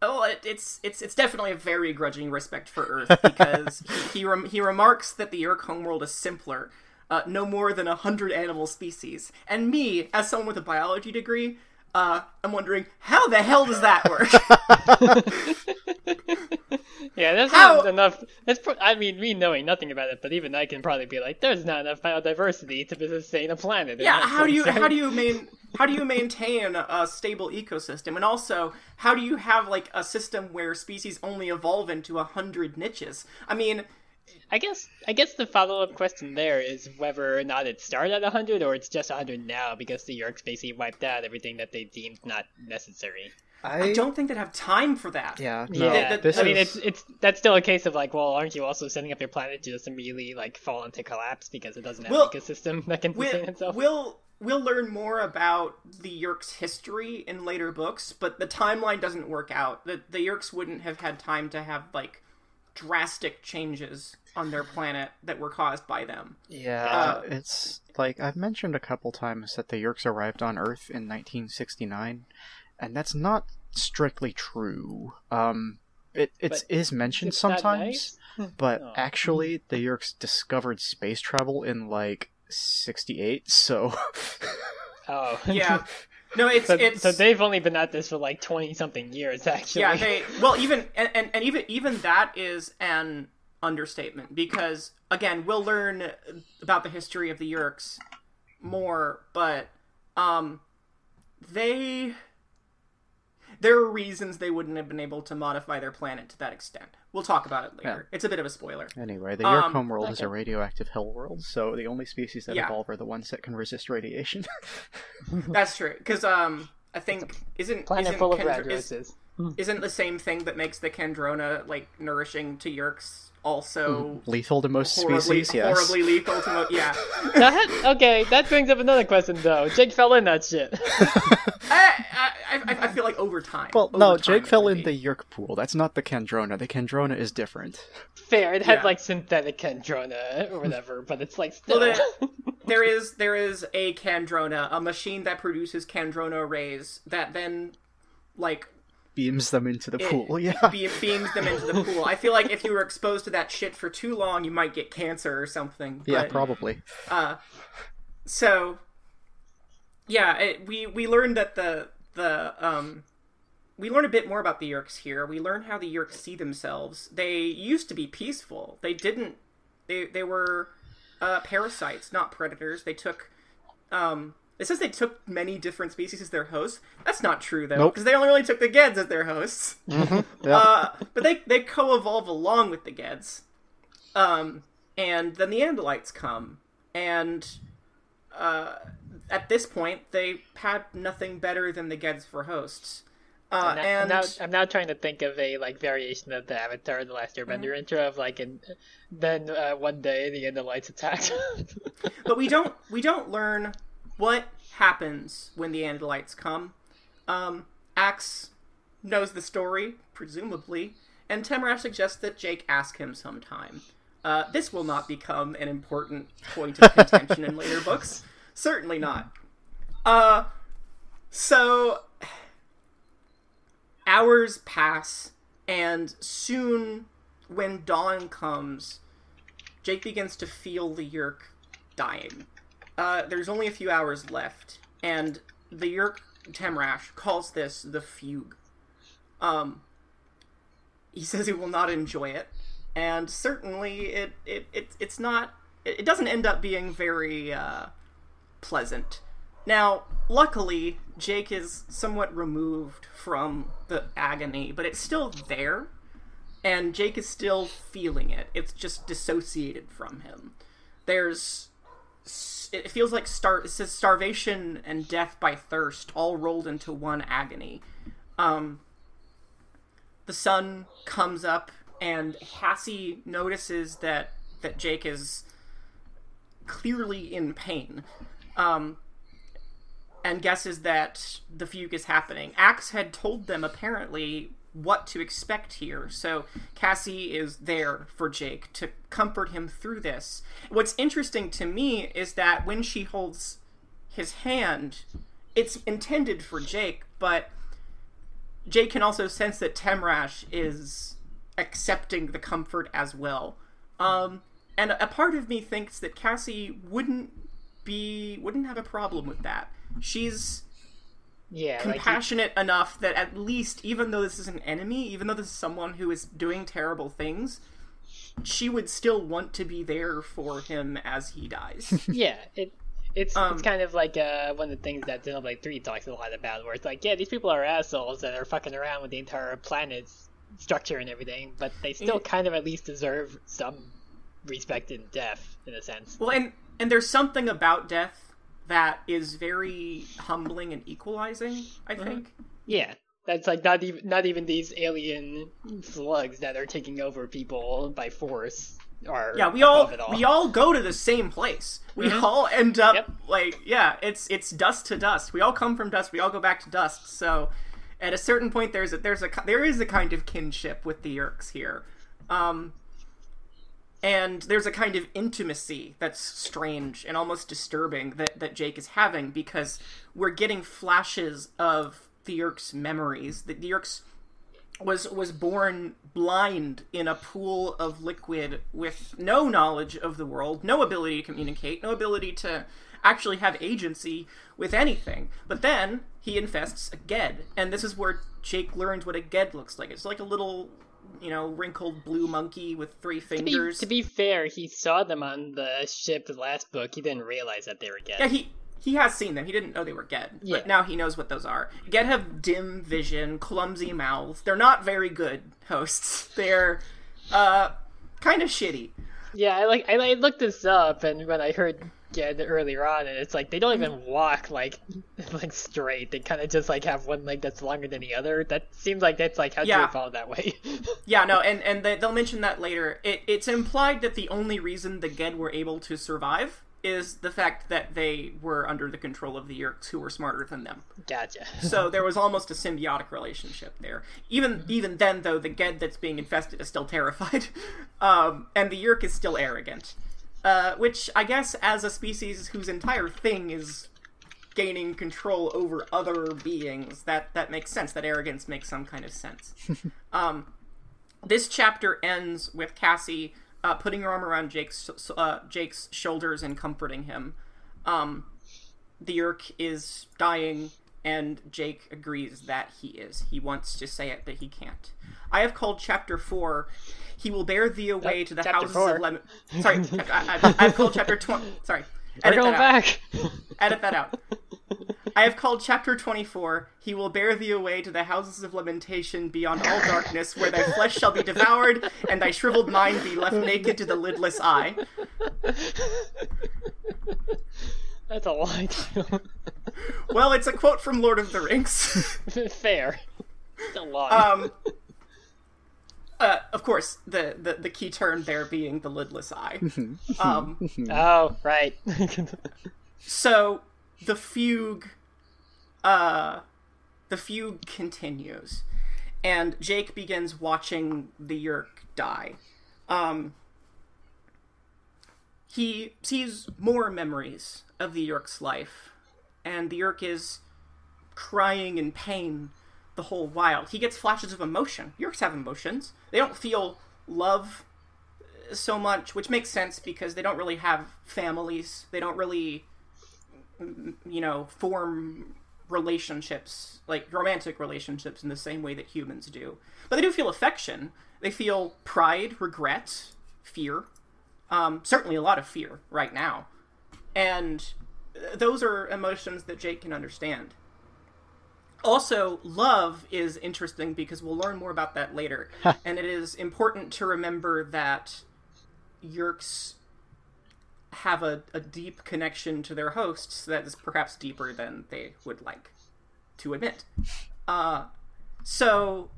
Oh, it, it's it's it's definitely a very grudging respect for Earth because he he, rem- he remarks that the Yeerk homeworld is simpler, uh, no more than a hundred animal species. And me, as someone with a biology degree, uh, I'm wondering how the hell does that work? Yeah, there's How- not enough. That's pro- I mean, me knowing nothing about it, but even I can probably be like, there's not enough biodiversity to sustain a planet. yeah how do you sense, how do you main how do you maintain a stable ecosystem and also how do you have like a system where species only evolve into a hundred niches i mean I guess I guess the follow up question there is whether or not it started at 100 or it's just 100 now because the Yeerks basically wiped out everything that they deemed not necessary. i don't think they'd have time for that Yeah, no, yeah, that- this I mean it's it's that's still a case of like, well, aren't you also setting up your planet to just immediately like fall into collapse because it doesn't have Well, an ecosystem that can sustain we'll, itself? we'll we'll learn more about the Yeerk's history in later books, but the timeline doesn't work out. The the Yeerks wouldn't have had time to have like drastic changes on their planet that were caused by them. Yeah, Uh, it's like I've mentioned a couple times that the Yeerks arrived on Earth in 1969, and that's not strictly true. Um, it it's, mentioned It's sometimes, nice? but Oh. actually the Yeerks discovered space travel in like 68. So Oh, Yeah. No, it's so, it's so they've only been at this for like 20 something years, actually. Yeah, they well even and, and, and even even that is an understatement because again we'll learn about the history of the Yeerks more, but um they there are reasons they wouldn't have been able to modify their planet to that extent. We'll talk about it later. It's a bit of a spoiler. anyway, the Yeerk Um, homeworld is a radioactive hell world, so the only species that Yeah. evolve are the ones that can resist radiation. That's true because um I think isn't Planet isn't full of Kendra- red is- isn't the same thing that makes the Kandrona like nourishing to Yeerks also Lethal to most horribly, species, yes. horribly lethal to most. yeah. That, okay, that brings up another question though. Jake fell in that shit. I, I, I, I feel like over time. Well, over no, time Jake fell in be. the Yeerk pool. That's not the Kandrona. The Kandrona is different. Fair, it had Yeah. like synthetic Kandrona or whatever, but it's like still. Well, there, there is there is a Kandrona, a machine that produces Kandrona rays that then like Beams them into the it pool. Yeah. be- beams them into the pool. I feel like if you were exposed to that shit for too long, you might get cancer or something. yeah, probably. Uh, so yeah, it, we we learned that the the um we learn a bit more about the Yeerks here. We learn how the Yeerks see themselves. They used to be peaceful. They didn't. They they were uh, parasites, not predators. They took. Um, it says they took many different species as their hosts. That's not true though, Nope. because they only really took the Gedds as their hosts. Yeah. Uh, but they they co-evolve along with the Gedds. Um, and then the Neanderthalites come, and uh, at this point they had nothing better than the Gedds for hosts. Uh, I'm now, and I'm, now, I'm now trying to think of a like variation of the Avatar: The Last Airbender Mm-hmm. intro of like, and then uh, one day the end of lights attacked. but we don't we don't learn what happens when the Andalites come. Um, Ax knows the story, presumably, and Temrash suggests that Jake ask him sometime. Uh, this will not become an important point of contention in later books. Certainly not. Uh, so hours pass, and soon, when dawn comes, Jake begins to feel the Yeerk dying. Uh, there's only a few hours left, and the Yeerk Temrash calls this the fugue. Um, he says he will not enjoy it, and certainly it, it, it it's not. It, it doesn't end up being very uh, pleasant. Now, luckily, Jake is somewhat removed from the agony, but it's still there, and Jake is still feeling it. It's just dissociated from him. There's it feels like star it says starvation and death by thirst all rolled into one agony. Um the sun comes up and Cassie notices that that Jake is clearly in pain. Um and guesses that the fugue is happening. Ax had told them apparently what to expect here, so Cassie is there for Jake to comfort him through this. What's interesting to me is that when she holds his hand, it's intended for Jake, but Jake can also sense that Temrash is accepting the comfort as well. Um, and a part of me thinks that Cassie wouldn't be wouldn't have a problem with that. She's yeah, like he- compassionate enough that at least, even though this is an enemy, even though this is someone who is doing terrible things, she would still want to be there for him as he dies. yeah, it. It's, Um, it's kind of like uh, one of the things that Xenoblade 3 talks a lot about, where it's like, yeah, these people are assholes that are fucking around with the entire planet's structure and everything, but they still Yeah. kind of at least deserve some respect in death, in a sense. well, and and there's something about death that is very humbling and equalizing. I think. Yeah, that's like not even not even these alien slugs that are taking over people by force are. Yeah, we all all. we all go to the same place. We all end up Yep. like yeah, it's it's dust to dust. We all come from dust. We all go back to dust. So at a certain point, there's a there's a there is a kind of kinship with the Yeerks here, um, and there's a kind of intimacy that's strange and almost disturbing that that Jake is having because we're getting flashes of the Yeerks' memories. The, the Yeerks was was born blind in a pool of liquid with no knowledge of the world, no ability to communicate, no ability to actually have agency with anything. But then he infests a Gedd, and this is where Jake learns what a Gedd looks like. It's like a little, you know, wrinkled blue monkey with three To be, fingers. to be fair, he saw them on the ship the last book. He didn't realize that they were Gedd. Yeah, he he has seen them. He didn't know they were Gedd, Yeah. but now he knows what those are. Gedd have dim vision, clumsy mouths. They're not very good hosts. They're uh kind of shitty. Yeah, I like I, I looked this up, and when I heard Gedd earlier on, and it's like they don't even walk like like straight. They kind of just like have one leg that's longer than the other. That seems like that's like how Yeah. to evolve that way. Yeah, no, and and they, they'll mention that later. It, it's implied that the only reason the Gedd were able to survive is the fact that they were under the control of the Yeerks, who were smarter than them. gotcha. So there was almost a symbiotic relationship there. Even even then, though, the Gedd that's being infested is still terrified, um, and the Yeerk is still arrogant. Uh, which I guess, as a species whose entire thing is gaining control over other beings, that that makes sense. That arrogance makes some kind of sense. um, this chapter ends with Cassie uh, putting her arm around Jake's uh, Jake's shoulders and comforting him. Um, the Yeerk is dying, and Jake agrees that he is. He wants to say it, but he can't. I have called chapter four. He will bear thee away to the chapter houses four. of lemon. Sorry, I, I, I've called chapter twenty. Sorry, We're going back. Edit that out. I have called chapter 24, He will bear thee away to the houses of lamentation beyond all darkness, where thy flesh shall be devoured, and thy shriveled mind be left naked to the lidless eye. That's a title. Well, it's a quote from Lord of the Rings. Fair. Still long. um, uh, of course, the, the, the key term there being the lidless eye. Um, oh, right. so the fugue uh the fugue continues and jake begins watching the Yeerk die um he sees more memories of the Yeerk's life and the Yeerk is crying in pain the whole while he gets flashes of emotion Yeerks have emotions they don't feel love so much which makes sense because they don't really have families they don't really you know, form relationships, like romantic relationships, in the same way that humans do. But they do feel affection. They feel pride, regret, fear. Um, certainly a lot of fear right now. And those are emotions that Jake can understand. Also, love is interesting because we'll learn more about that later. and it is important to remember that Yeerks have a, a deep connection to their hosts that is perhaps deeper than they would like to admit. Uh, so,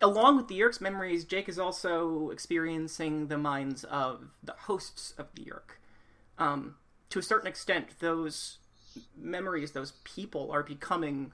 along with the Yeerk's memories, Jake is also experiencing the minds of the hosts of the Yeerk. Um, to a certain extent, those memories, those people, are becoming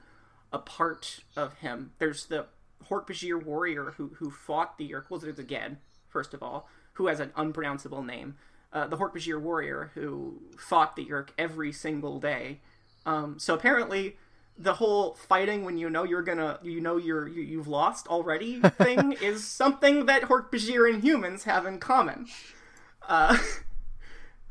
a part of him. There's the Hork-Bajir warrior who, who fought the. Well, there's again, first of all, who has an unpronounceable name. Uh, the Hork-Bajir warrior who fought the Yeerk every single day. Um, so apparently, the whole fighting when you know you're gonna, you know you're you, you've lost already thing is something that Hork-Bajir and humans have in common. Uh,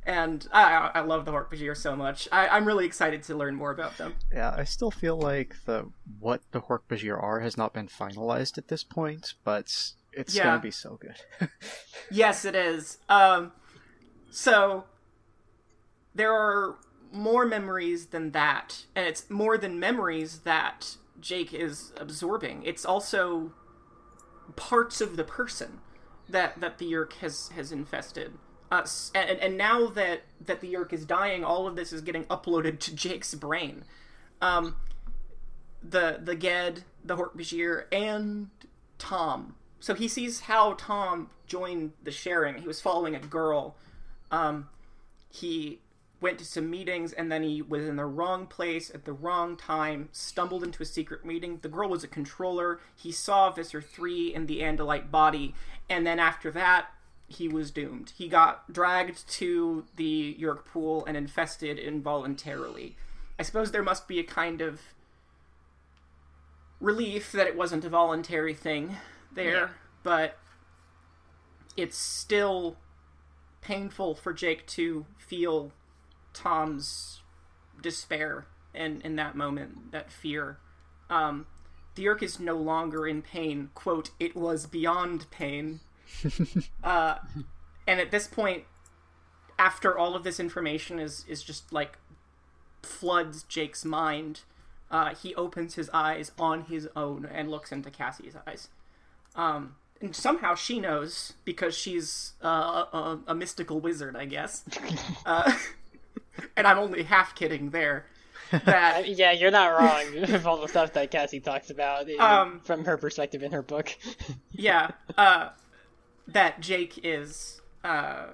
and I, I love the Hork-Bajir so much. I, I'm really excited to learn more about them. Yeah, I still feel like the what the Hork-Bajir are has not been finalized at this point, but it's Yeah. gonna be so good. Yes, it is. Um, so there are more memories than that, and it's more than memories that Jake is absorbing. It's also parts of the person that that the Yeerk has has infested. Uh, and, and now that that the Yeerk is dying, all of this is getting uploaded to Jake's brain. Um, the the Gedd, the Hork-Bajir, and Tom. So he sees how Tom joined the sharing. He was following a girl. Um, he went to some meetings and then he was in the wrong place at the wrong time, stumbled into a secret meeting. The girl was a controller. He saw Visser 3 in the Andalite body, and then after that, he was doomed. He got dragged to the Yeerk pool and infested involuntarily. I suppose there must be a kind of relief that it wasn't a voluntary thing there, Yeah. but it's still painful for Jake to feel Tom's despair and in that moment, that fear. Um, the Yeerk is no longer in pain. Quote, it was beyond pain. uh, and at this point, after all of this information is, is just like floods Jake's mind, uh, he opens his eyes on his own and looks into Cassie's eyes. Um, and somehow she knows because she's uh, a, a mystical wizard, I guess. uh, and I'm only half kidding there. That yeah, you're not wrong with all the stuff that Cassie talks about in, Um, from her perspective in her book. yeah, uh, that Jake is uh,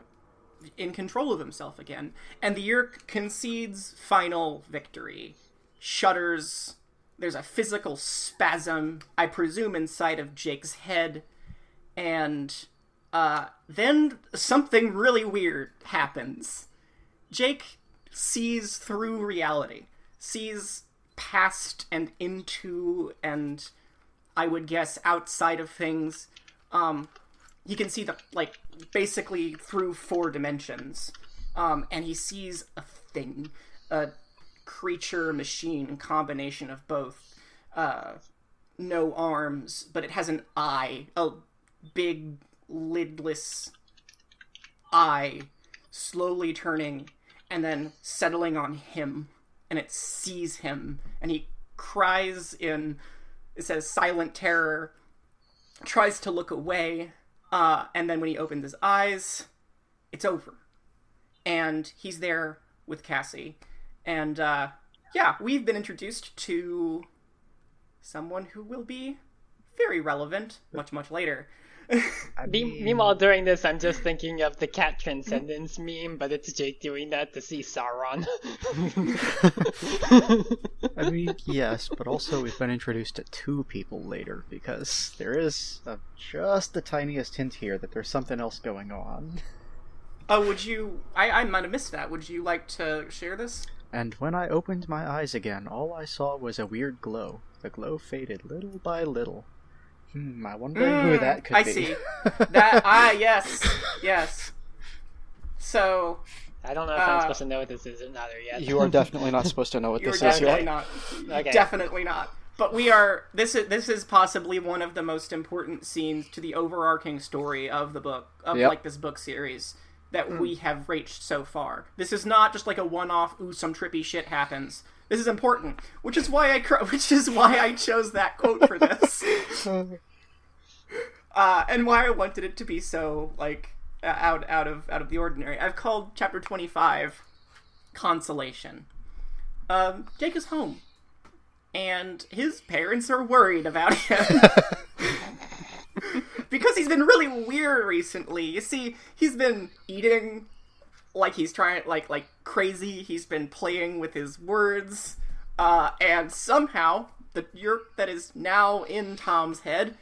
in control of himself again, and the Yeerk concedes final victory, shudders. There's a physical spasm, I presume, inside of Jake's head, and uh, then something really weird happens. Jake sees through reality, sees past and into and I would guess outside of things. Um, he can see the like basically through four dimensions, um, and he sees a thing, a creature machine combination of both. Uh, no arms, but it has an eye, a big lidless eye, slowly turning and then settling on him, and it sees him, and he cries in it says silent terror, tries to look away, uh, and then when he opens his eyes, it's over. And he's there with Cassie. And uh, yeah, we've been introduced to someone who will be very relevant much, much later. I Me- mean, Meanwhile, during this, I'm just thinking of the cat transcendence meme, but it's Jake doing that to see Sauron. I mean, yes, but also we've been introduced to two people later because there is a, just the tiniest hint here that there's something else going on. oh, would you? I, I might have missed that. Would you like to share this? And when I opened my eyes again, all I saw was a weird glow. The glow faded little by little. Hmm, I wonder who Mm, that could I be. I see. That ah yes, yes. So I don't know if I'm Uh, supposed to know what this is or not yet. you are definitely not supposed to know what you're this is definitely yet. not. Okay. Definitely not. But we are. This is this is possibly one of the most important scenes to the overarching story of the book of Yep. like this book series that Hmm. we have reached so far. This is not just like a one-off. Ooh, some trippy shit happens. This is important, which is why I cr- which is why I chose that quote for this. uh, and why I wanted it to be so like out out of out of the ordinary. I've called chapter twenty five consolation. Um, Jake is home, and his parents are worried about him. because he's been really weird recently. You see, he's been eating like he's trying like like crazy. He's been playing with his words, uh, and somehow the yeerk that is now in Tom's head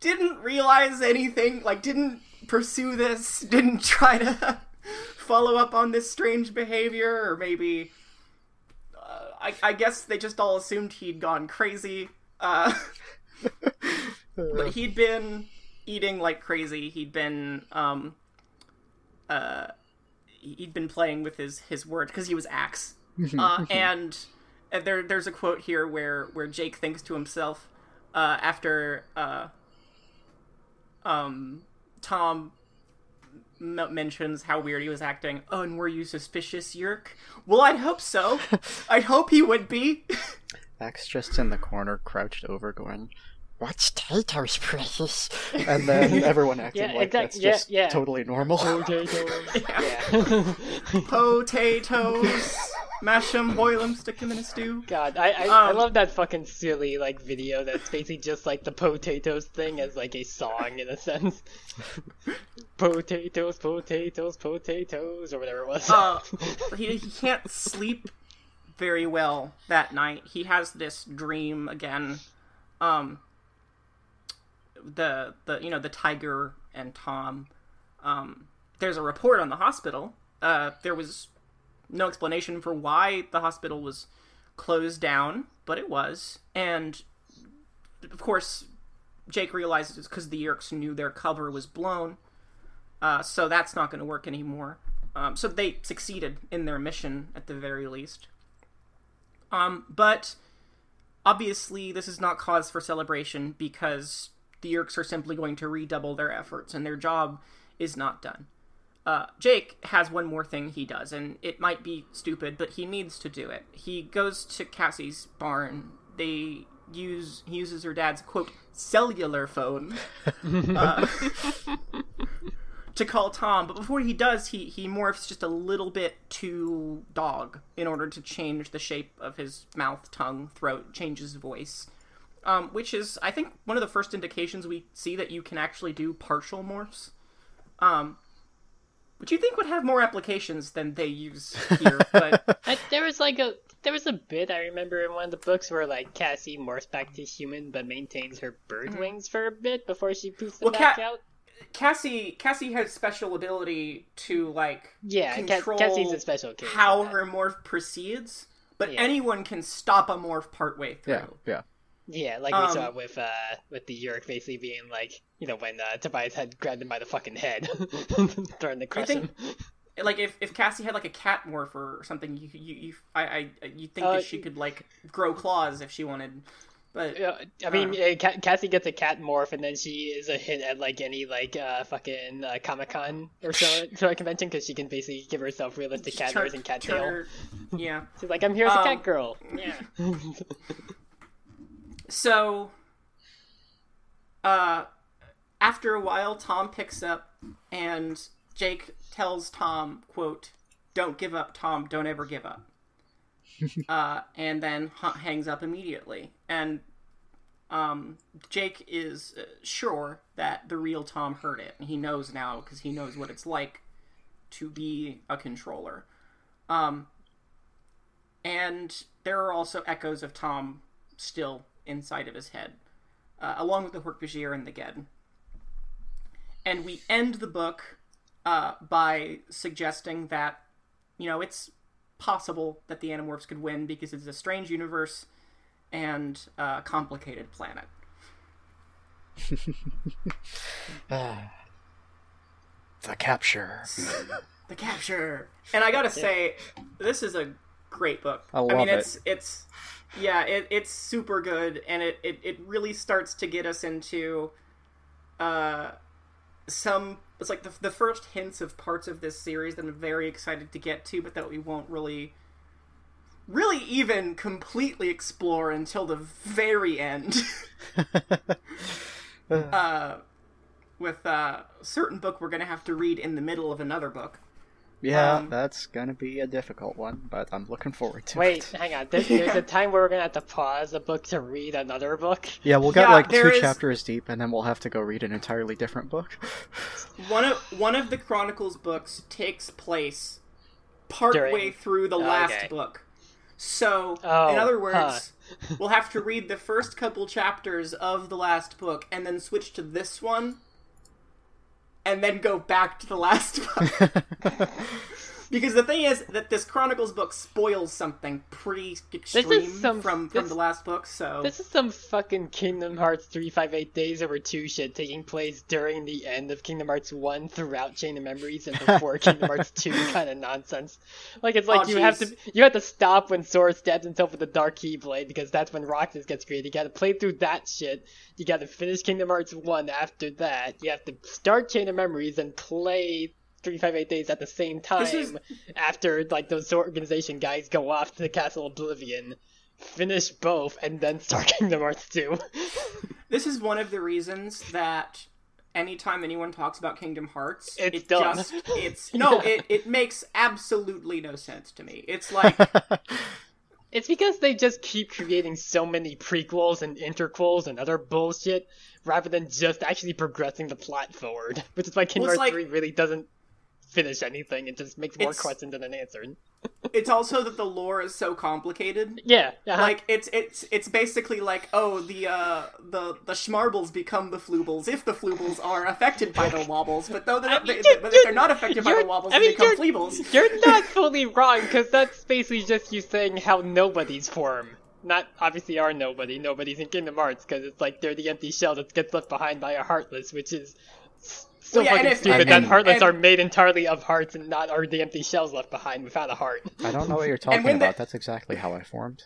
didn't realize anything. Like didn't pursue this. Didn't try to follow up on this strange behavior, or maybe. Uh, I, I guess they just all assumed he'd gone crazy. Uh, but he'd been eating like crazy. He'd been um uh he'd been playing with his his word because he was Ax. Uh, and uh, there there's a quote here where where Jake thinks to himself uh, after uh um Tom m- mentions how weird he was acting. Oh, and were you suspicious, Yeerk? Well, I'd hope so. I'd hope he would be. Max just in the corner, crouched over, going, "What's Tato's precious?" And then everyone acting Yeah, like exact- that's yeah, just yeah. totally normal. Potatoes. yeah. Potatoes. them, stick them in a stew. God, I I, I Um, love that fucking silly like video that's basically just like the potatoes thing as like a song in a sense. potatoes, potatoes, potatoes, or whatever it was. Uh, he, he can't sleep very well that night. He has this dream again. Um, the the you know the tiger and Tom. Um, there's a report on the hospital. Uh, there was no explanation for why the hospital was closed down, but it was, and of course, Jake realizes it's because the Yeerks knew their cover was blown. Uh, so that's not going to work anymore. Um, so they succeeded in their mission at the very least. Um, but obviously, this is not cause for celebration because the Yeerks are simply going to redouble their efforts, and their job is not done. Uh, Jake has one more thing he does, and it might be stupid, but he needs to do it. He goes to Cassie's barn. They use he uses her dad's quote cellular phone uh, to call Tom. But before he does, he he morphs just a little bit to dog in order to change the shape of his mouth, tongue, throat, change his voice. Um, which is, I think, one of the first indications we see that you can actually do partial morphs. Um, which you think would have more applications than they use here, but I, there was like a there was a bit I remember in one of the books where like Cassie morphs back to human but maintains her bird wings for a bit before she poofs them Well, back Ca- out. Cassie Cassie has special ability to like Yeah, Ca- control Cassie's a special case. how her morph proceeds, but Yeah. anyone can stop a morph partway through. Yeah, yeah. Yeah, like Um, we saw with uh with the Yeerk basically being like you know when uh, Tobias had grabbed him by the fucking head, threatening to crush think- him. Like if, if Cassie had like a cat morph or something, you you, you I I you think Uh, that she could like grow claws if she wanted, but Yeah, I mean, uh, Cassie gets a cat morph, and then she is a hit at like any like uh, fucking uh, Comic Con or so of convention because she can basically give herself realistic cat ears and cat tail. yeah. She's like, I'm here as a Um, cat girl. Yeah. So, uh, after a while, Tom picks up, and Jake tells Tom, "quote Don't give up, Tom. Don't ever give up." uh, and then h- hangs up immediately. And um, Jake is uh, sure that the real Tom heard it, and he knows now because he knows what it's like to be a controller. Um, and there are also echoes of Tom still inside of his head, uh, along with the Hork-Bajir and the Gedd. And we end the book uh, by suggesting that, you know, it's possible that the Animorphs could win because it's a strange universe and a complicated planet. The capture. The capture. And I gotta say, this is a great book. I mean, love it. it's it's yeah, it, it's super good, and it, it it really starts to get us into uh some. It's like the the first hints of parts of this series that I'm very excited to get to, but that we won't really. Really, even completely explore until the very end. uh, with uh, a certain book we're going to have to read in the middle of another book. Yeah, Um, that's gonna be a difficult one, but I'm looking forward to Wait, it. Wait, hang on. There's, there's a time where we're gonna have to pause a book to read another book. Yeah, we'll get Yeah, like two is- chapters deep, and then we'll have to go read an entirely different book. One of one of the Chronicles books takes place partway During- through the Okay. last book. So, Oh, in other words, we'll have to read the first couple chapters of the last book and then switch to this one and then go back to the last book. because the thing is that this Chronicles book spoils something pretty extreme some- from from this- the last book, so This is some fucking Kingdom Hearts 358 Days Over 2 shit taking place during the end of Kingdom Hearts 1 throughout Chain of Memories and before Kingdom Hearts 2 kind of nonsense. Like, it's like Oh, you have to you have to stop when Sora stabs himself with the Dark Keyblade because that's when Roxas gets created. You gotta play through that shit. You gotta finish Kingdom Hearts 1 after that. You have to start Chain of Memories and play 358 Days at the same time is- after, like, those organization guys go off to the Castle Oblivion finish both and then start Kingdom Hearts 2. This is one of the reasons that anytime anyone talks about Kingdom Hearts, It's it dumb. just it's no, Yeah. it, it makes absolutely no sense to me. It's like it's because they just keep creating so many prequels and interquels and other bullshit rather than just actually progressing the plot forward. Which is why Kingdom Well, Hearts like- 3 really doesn't finish anything. It just makes more It's- questions than answered. it's also that the lore is so complicated. Yeah, uh-huh. Like it's it's it's basically like oh the uh the the schmarbles become the floobles if the floobles are affected by the wobbles, but though they're not, I mean, they, but if they're not affected by the wobbles, I they become fleebles. You're not fully wrong, because that's basically just you saying how nobodies form. Not obviously are nobody. Nobody's in Kingdom Hearts because it's like they're the empty shell that gets left behind by a Heartless, which is so Well, yeah, fucking if- stupid and- that and- Heartless and- are made entirely of hearts and not are the empty shells left behind without a heart. I don't know what you're talking when the- about. That's exactly how I formed.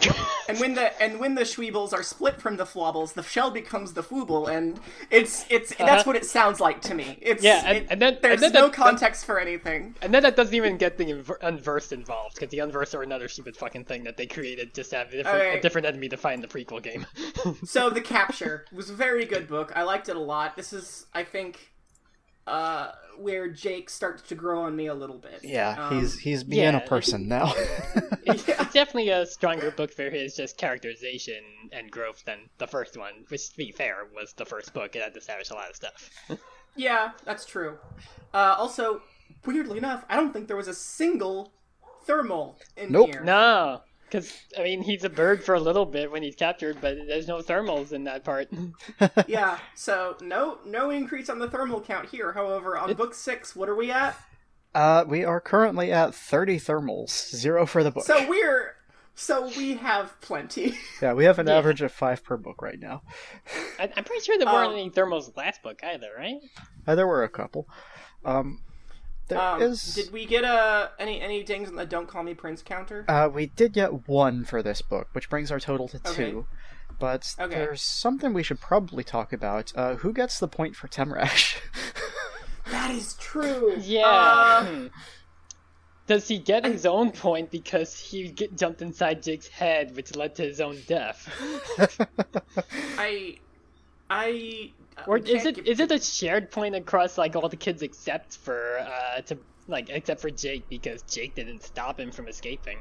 and when the and when the Schweebles are split from the Flobbles, the shell becomes the Fooble, and it's it's that's what it sounds like to me. It's Uh-huh. Yeah, and- it- and then- there's and then no that- that- context for anything. And then that doesn't even get the inver- unversed involved, because the unversed are another stupid fucking thing that they created just to have a different, Okay. a different enemy to find the prequel game. So the capture was a very good book. I liked it a lot. This is, I think, uh, where Jake starts to grow on me a little bit. Yeah, Um, he's he's being yeah, a person now. it's, it's definitely a stronger book for his just characterization and growth than the first one, which, to be fair, was the first book. It had to establish a lot of stuff. yeah, that's true. Uh, also, weirdly enough, I don't think there was a single thermal in Nope. here. No, because, I mean, he's a bird for a little bit when he's captured, but there's no thermals in that part. Yeah, so no no increase on the thermal count here. However, on book six, what are we at? uh, we are currently at thirty thermals, zero for the book. So we're so we have plenty. yeah, we have an Yeah. average of five per book right now. I, I'm pretty sure there weren't Um, any thermals last book either, right? Uh, there were a couple. Um, there is. Um, Did we get a any any dings on the "Don't Call Me Prince" counter? Uh, we did get one for this book, which brings our total to Okay. two. But Okay. there's something we should probably talk about. Uh, who gets the point for Temrash? that is true. Yeah. Uh, hmm. Does he get his own point because he get, jumped inside Jake's head, which led to his own death? I, I. Or is can't it give- is it a shared point across like all the kids except for uh to like except for Jake because Jake didn't stop him from escaping?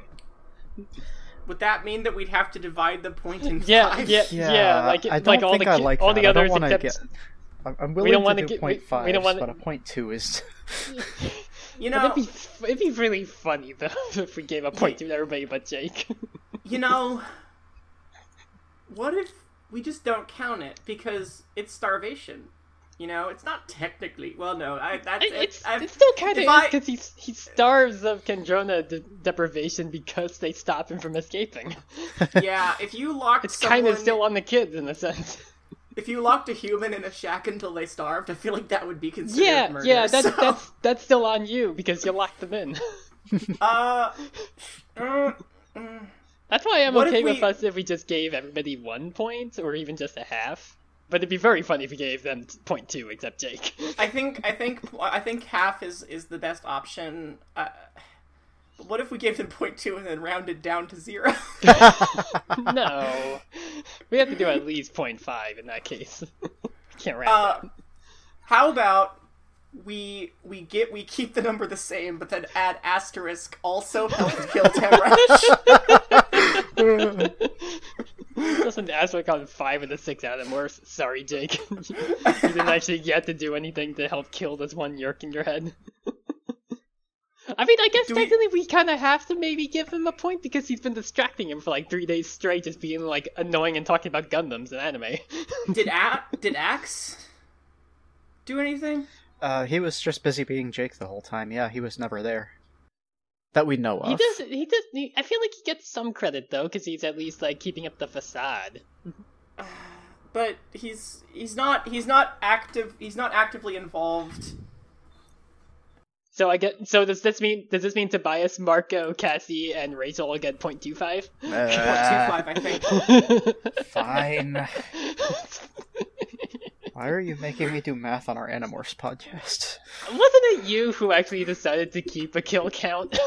Would that mean that we'd have to divide the point in Yeah, five? yeah, yeah. yeah. Like I don't like all think the I like all that. the I don't others wanna except get. I'm, I'm willing don't to wanna do get- point we- five, we don't wanna- but a point two is. You But know, it'd be it'd be really funny though if we gave a point to everybody but Jake. you know. What if we just don't count it because it's starvation? You know, it's not technically. Well, no, I that's It- it's, it still kind of is because he he starves of Kandrona de- deprivation because they stop him from escaping. yeah. If you locked It's someone, kind of still on the kids in a sense. if you locked a human in a shack until they starved, I feel like that would be considered Yeah, murder. yeah, that's so, that's that's still on you because you locked them in. uh, uh, mm, That's why I'm What okay with we- us if we just gave everybody one point or even just a half. But it'd be very funny if we gave them point two, except Jake. I think I think I think half is is the best option. Uh, but what if we gave them point two and then rounded down to zero? no, we have to do at least point five in that case. Can't round Uh, down. How about we we get we keep the number the same, but then add asterisk also helped kill Temrash. Doesn't Aswick on five of the six out of worse. Sorry, Jake. you didn't actually get to do anything to help kill this one yeerk in your head. I mean, I guess Do we- technically we, kind of have to maybe give him a point because he's been distracting him for like three days straight, just being like annoying and talking about Gundams and anime. did a- did Ax do anything? Uh, he was just busy being Jake the whole time. Yeah, he was never there. That we know of. he does. He does. He, I feel like he gets some credit though, because he's at least like keeping up the facade. But he's he's not he's not active he's not actively involved. So I get. So does this mean? Does this mean Tobias, Marco, Cassie, and Rachel all get point two five? Point two Uh, five, I think. fine. Why are you making me do math on our Animorphs podcast? Wasn't it you who actually decided to keep a kill count?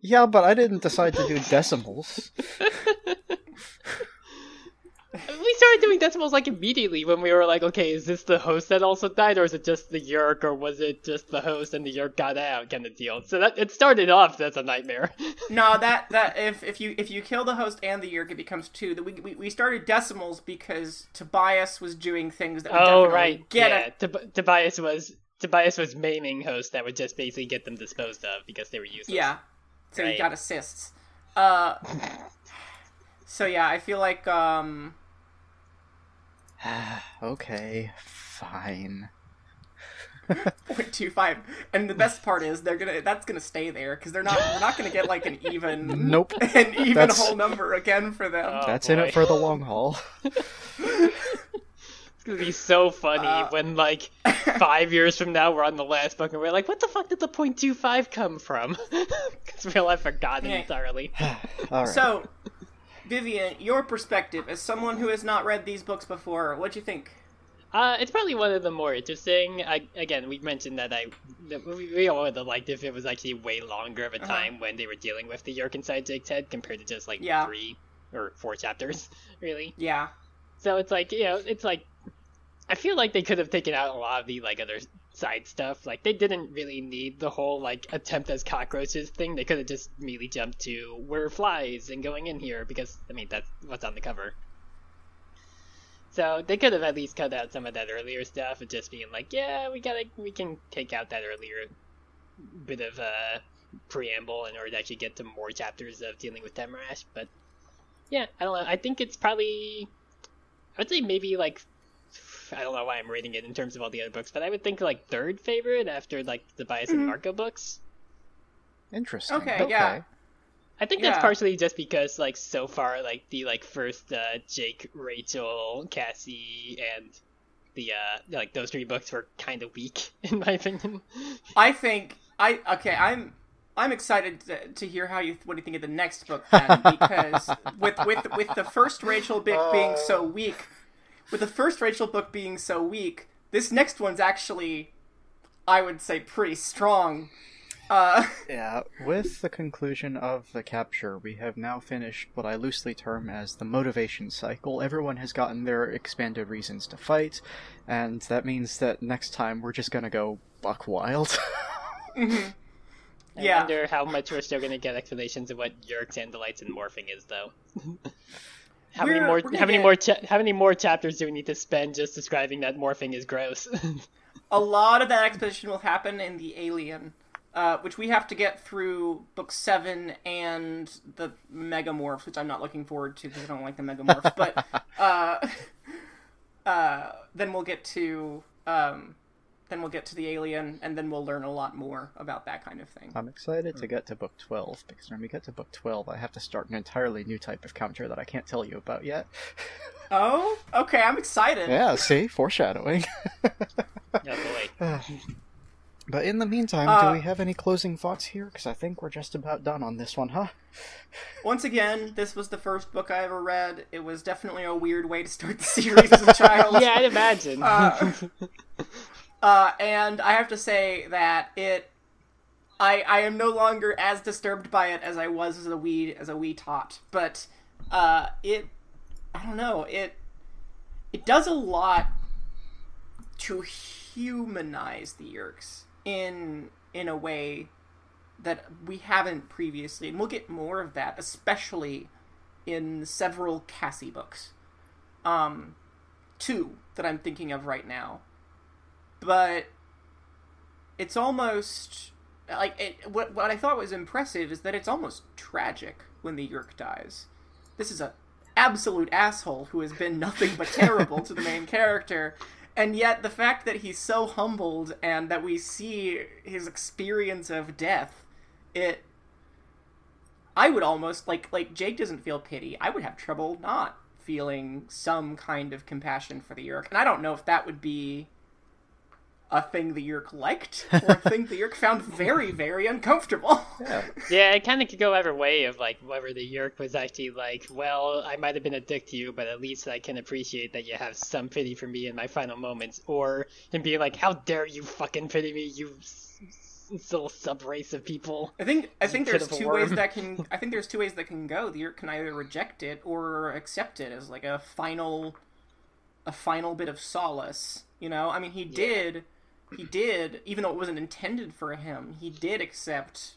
Yeah, but I didn't decide to do decimals. we started doing decimals like immediately when we were like, okay, is this the host that also died, or is it just the Yeerk, or was it just the host and the Yeerk got out kind of deal? So that it started off as a nightmare. No, that that if if you if you kill the host and the yeerk, it becomes two. That we, we we started decimals because Tobias was doing things that would oh definitely right, get yeah. it. Tob- Tobias was Tobias was maiming hosts that would just basically get them disposed of because they were useless. Yeah, so he Right. got assists. Uh, so yeah, I feel like um okay, fine. point two five, and the best part is they're gonna that's gonna stay there because they're not we're not gonna get like an even Nope. an even That's- whole number again for them. Oh, That's in it for the long haul. It's gonna be so funny Uh, when like five years from now we're on the last book and we're like, what the fuck did the point two five come from? Because we'll have forgotten Yeah. entirely. All right. So, Vivian, your perspective as someone who has not read these books before, what do you think? Uh, it's probably one of the more interesting. I, again, we mentioned that I that we, we all would have liked if it was actually way longer of a Uh-huh. time when they were dealing with the Yeerk inside Jake's head compared to just like Yeah. three or four chapters, really. Yeah. So it's like you know, it's like I feel like they could have taken out a lot of the like other side stuff. Like they didn't really need the whole like attempt as cockroaches thing. They could have just immediately jumped to we're flies and going in here because I mean that's what's on the cover. So they could have at least cut out some of that earlier stuff and just being like, yeah, we gotta we can take out that earlier bit of uh preamble in order to actually get to more chapters of dealing with Temrash. But yeah, I don't know. I think it's probably I would say maybe like I don't know why I'm rating it in terms of all the other books, but I would think like third favorite after like Tobias and Marco books. Interesting. Okay, yeah. I think Yeah. that's partially just because like so far like the like first uh, Jake, Rachel, Cassie, and the uh like those three books were kind of weak in my opinion. I think I okay. I'm I'm excited to, to hear how you what do you think of the next book then because with with with the first Rachel book being so weak, with the first Rachel book being so weak, this next one's actually, I would say, pretty strong. Uh, Yeah, with the conclusion of the capture, we have now finished what I loosely term as the motivation cycle. Everyone has gotten their expanded reasons to fight, and that means that next time we're just gonna go buck wild. I Yeah. wonder how much we're still gonna get explanations of what Yeerk's and delights in morphing is though. how many more how many get- more cha- how many more chapters do we need to spend just describing that morphing is gross? a lot of that exposition will happen in the Alien, uh, which we have to get through book seven and the Megamorphs, which I'm not looking forward to because I don't like the Megamorphs. but uh, uh, then we'll get to um, then we'll get to the Alien, and then we'll learn a lot more about that kind of thing. I'm excited to get to book 12, because when we get to book 12, I have to start an entirely new type of counter that I can't tell you about yet. Oh, okay, I'm excited. yeah, see? Foreshadowing. oh boy. but in the meantime, Uh, do we have any closing thoughts here? Because I think we're just about done on this one, huh? Once again, this was the first book I ever read. It was definitely a weird way to start the series as a child. Yeah, I'd imagine. Uh, Uh, and I have to say that it, I I am no longer as disturbed by it as I was as a wee as a wee tot. But uh, it, I don't know it, it does a lot to humanize the Yeerks in in a way that we haven't previously, and we'll get more of that, especially in several Cassie books. Um, two that I'm thinking of right now but it's almost like it, what what I thought was impressive is that it's almost tragic when the Yeerk dies. This is a absolute asshole who has been nothing but terrible to the main character, and yet the fact that he's so humbled and that we see his experience of death, it. I would almost like like Jake doesn't feel pity. I would have trouble not feeling some kind of compassion for the Yeerk, and I don't know if that would be a thing the Yeerk liked or a thing the Yeerk found very, very uncomfortable. Yeah. yeah, it kind of could go either way of like whether the Yeerk was actually like, well, I might have been a dick to you, but at least I can appreciate that you have some pity for me in my final moments, or him being like, how dare you fucking pity me, you s- s- little sub race of people. I think I think there's two worm. ways that can I think there's two ways that can go. The Yeerk can either reject it or accept it as like a final a final bit of solace. You know? I mean he did he did, even though it wasn't intended for him, he did accept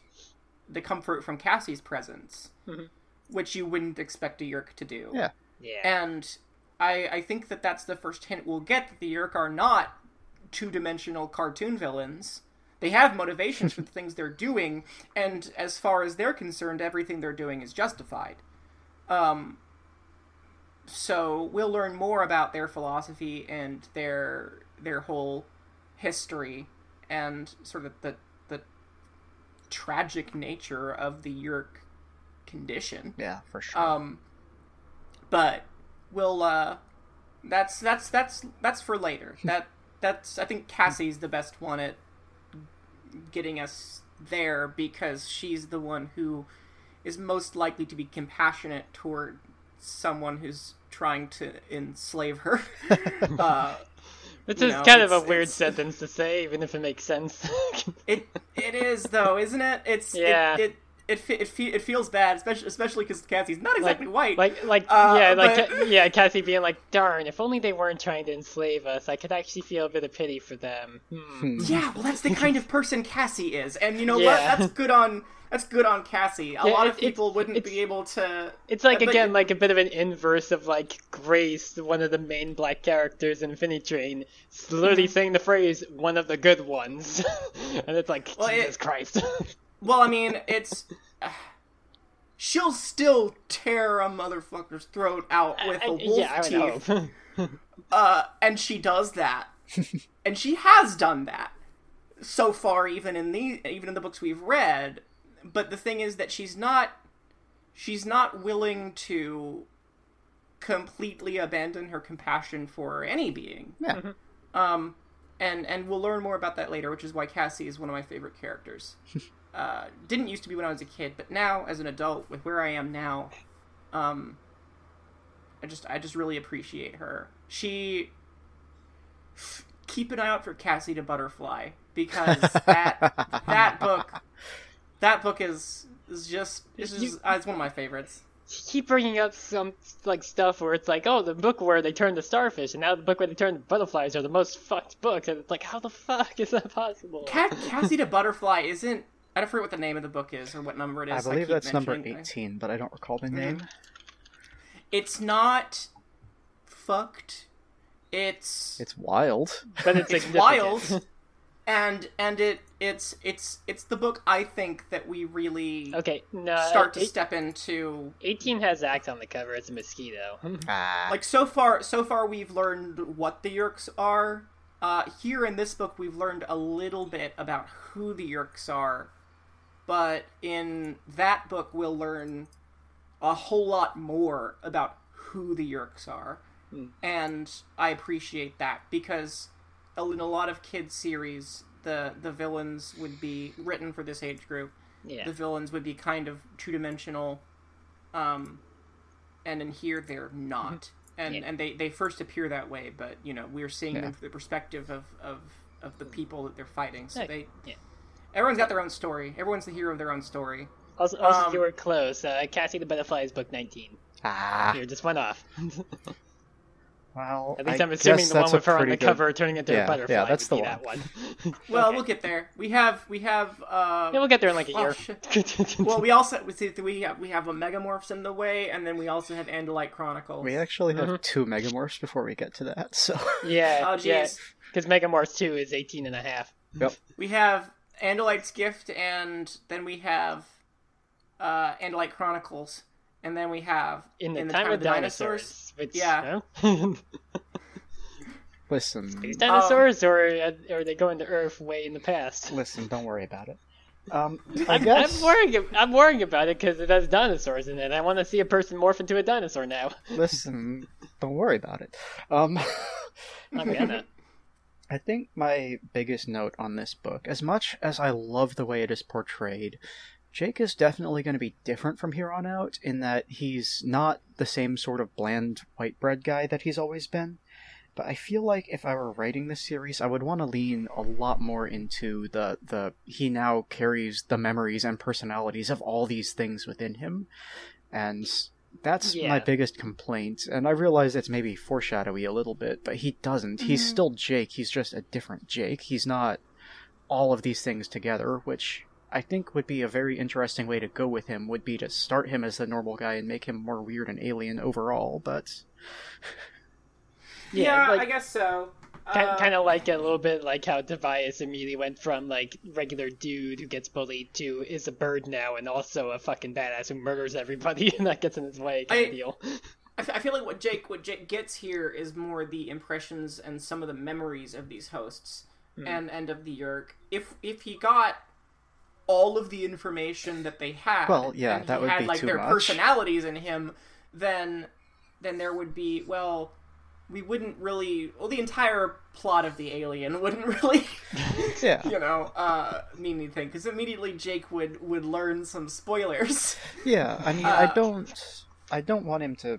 the comfort from Cassie's presence. Mhm. Which you wouldn't expect a Yeerk to do. Yeah. Yeah. And I I think that that's the first hint we'll get that the Yeerk are not two dimensional cartoon villains. They have motivations for the things they're doing, and as far as they're concerned, everything they're doing is justified. Um, so we'll learn more about their philosophy and their their whole history and sort of the the tragic nature of the Yeerk condition. Yeah, for sure. Um, but we'll uh, that's that's that's that's for later. That that's I think Cassie's the best one at getting us there because she's the one who is most likely to be compassionate toward someone who's trying to enslave her. uh, Which is know, kind of a weird it's- sentence to say, even if it makes sense. it it is though, isn't it? It's Yeah. It it it, it, fe- it feels bad, especially especially because Cassie's not exactly white. like, like, Uh, yeah, like, but- yeah, Cassie being like, "Darn, if only they weren't trying to enslave us, I could actually feel a bit of pity for them." Hmm. yeah, well, that's the kind of person Cassie is, and you know Yeah. what? That's good on that's good on Cassie. A Yeah, lot it- of people wouldn't be able to. It's like again, like a bit of an inverse of like Grace, one of the main black characters in Infinity Train, s- literally Mm-hmm. saying the phrase "one of the good ones," and it's like Well, it- Jesus Christ. Well, I mean, it's. she'll still tear a motherfucker's throat out with I- a wolf yeah, I teeth. Uh, and she does that, and she has done that so far, even in the even in the books we've read. But the thing is that she's not she's not willing to completely abandon her compassion for any being. Yeah. Um, and and we'll learn more about that later, which is why Cassie is one of my favorite characters. uh, didn't used to be when I was a kid, but now as an adult, with where I am now, um, I just I just really appreciate her. She keep an eye out for Cassie to Butterfly because that that book that book is is just it's just You- uh, it's one of my favorites. keep bringing up some like stuff where it's like, oh, the book where they turn the starfish, and now the book where they turn the butterflies are the most fucked books, and it's like, how the fuck is that possible? Cat, Cassie to Butterfly isn't. I don't forget what the name of the book is or what number it is. I believe keep that's number 18, but I don't recall the name. It's not fucked. It's It's wild. but it's, it's wild, and and it it's it's it's the book I think that we really okay, no, start to eight- step into. 18 has Ax on the cover. It's a mosquito. Ah. Like so far, so far we've learned what the Yeerks are. Uh, here in this book, we've learned a little bit about who the Yeerks are, but in that book, we'll learn a whole lot more about who the Yeerks are, and I appreciate that because in a lot of kids series, the the villains would be written for this age group. yeah. The villains would be kind of two dimensional, um, and in here they're not. And Yeah. and they, they first appear that way, but you know we're seeing Yeah. them from the perspective of, of, of the people that they're fighting. So Yeah. they Yeah. everyone's got their own story. Everyone's the hero of their own story. Also, also Um, you were close. Uh, Cassie the Butterfly is book 19. Ah. Here, just went off. Well, At least I I'm assuming the one that's with her on the good- cover turning into Yeah, a butterfly. yeah, that's the be that one. Well, Okay. we'll get there. We have we have uh, Yeah, we'll get there in like a Oh, year. shit. well we also we see we have we have a Megamorphs in the way, and then we also have Andalite Chronicles. We actually have Mhm. two Megamorphs before we get to that, so. yeah, Oh yeah. jeez. Because Megamorphs 2 is 18 and a half. Yep. We have Andalite's Gift, and then we have uh, Andalite Chronicles, and then we have In the, time, of the dinosaurs. Which, Yeah. huh? Listen, These dinosaurs, or uh, are they going to Earth way in the past? listen, don't worry about it. Um, I I'm, guess. I'm worrying. I'm worrying about it because it has dinosaurs in it. I want to see a person morph into a dinosaur now. Listen, don't worry about it. Um, I'm gonna. I think my biggest note on this book, as much as I love the way it is portrayed, Jake is definitely going to be different from here on out in that he's not the same sort of bland white bread guy that he's always been. But I feel like if I were writing this series, I would want to lean a lot more into the the he now carries the memories and personalities of all these things within him, and that's my biggest complaint. And I realize it's maybe foreshadowy a little bit, but he doesn't. He's Mhm. still Jake. He's just a different Jake. He's not all of these things together, which I think would be a very interesting way to go with him. Would be to start him as the normal guy and make him more weird and alien overall, but. Yeah, like, I guess so. Kind, Uh, kind of like a little bit like how Tobias immediately went from like regular dude who gets bullied to is a bird now and also a fucking badass who murders everybody and that gets in his way kind I- of deal. I, f- I feel like what Jake what Jake gets here is more the impressions and some of the memories of these hosts Hmm. and and of the Yeerk. If if he got all of the information that they had, Well, yeah, that would had be like too their much. personalities in him, then then there would be well, we wouldn't really well the entire plot of the Alien wouldn't really Yeah. you know uh mean anything because immediately Jake would would learn some spoilers. Yeah, I mean, I Uh, don't. I don't want him to.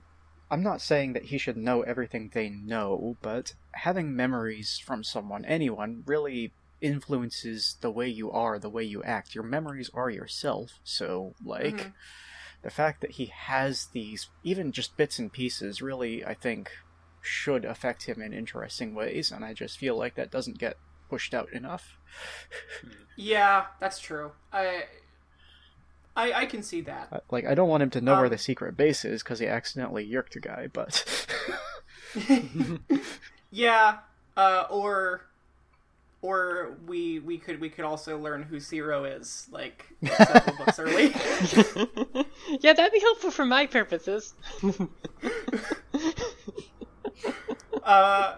I'm not saying that he should know everything they know, but having memories from someone, anyone, really influences the way you are, the way you act. Your memories are yourself, so, like, Mhm. the fact that he has these, even just bits and pieces, really, I think, should affect him in interesting ways, and I just feel like that doesn't get pushed out enough. Yeah, that's true. I, I, I can see that. Like, I don't want him to know where Um, the secret base is because he accidentally yeerked a guy, but. Yeah, uh, or, or we we could we could also learn who Zero is like several books early. yeah, that'd be helpful for my purposes. Uh,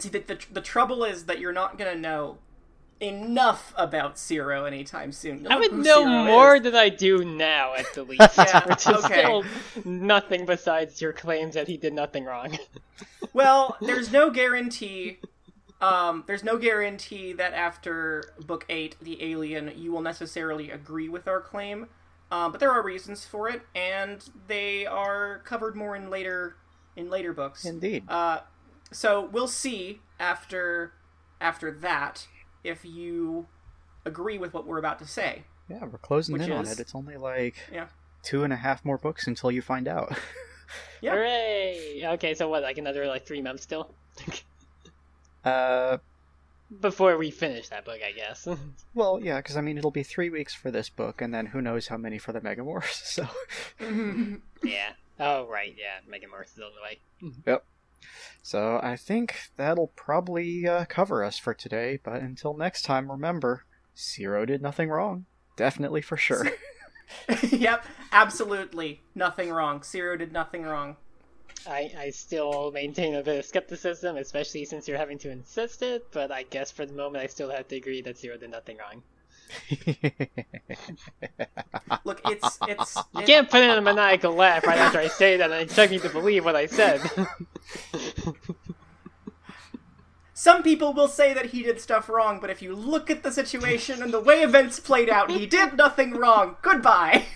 see, the, the the trouble is that you're not gonna know enough about Zero anytime soon. You'll I would know Zero more is. than I do now, at the least. Yeah, which is okay. still nothing besides your claims that he did nothing wrong. Well, there's no guarantee. Um, there's no guarantee that after book eight, the alien, you will necessarily agree with our claim. Um, but there are reasons for it, and they are covered more in later in later books. Indeed. Uh, so we'll see after after that if you agree with what we're about to say. Yeah, we're closing Which in on it. It's only like Yeah. two and a half more books until you find out. Yeah. Hooray! Okay, so what, like another like three months still? uh, Before we finish that book, I guess. well, yeah, because I mean, it'll be three weeks for this book, and then who knows how many for the Megamorphs. So, yeah. Oh, right, yeah. Mega Morph is on the way. yep. So I think that'll probably uh, cover us for today. But until next time, remember, Zero did nothing wrong. Definitely for sure. yep, absolutely nothing wrong. Zero did nothing wrong. I, I still maintain a bit of skepticism, especially since you're having to insist it, but I guess for the moment I still have to agree that Zero did nothing wrong. Look, it's it's You it- can't put in a maniacal laugh right after I say that and expect me to believe what I said. Some people will say that he did stuff wrong, but if you look at the situation and the way events played out, he did nothing wrong. Goodbye.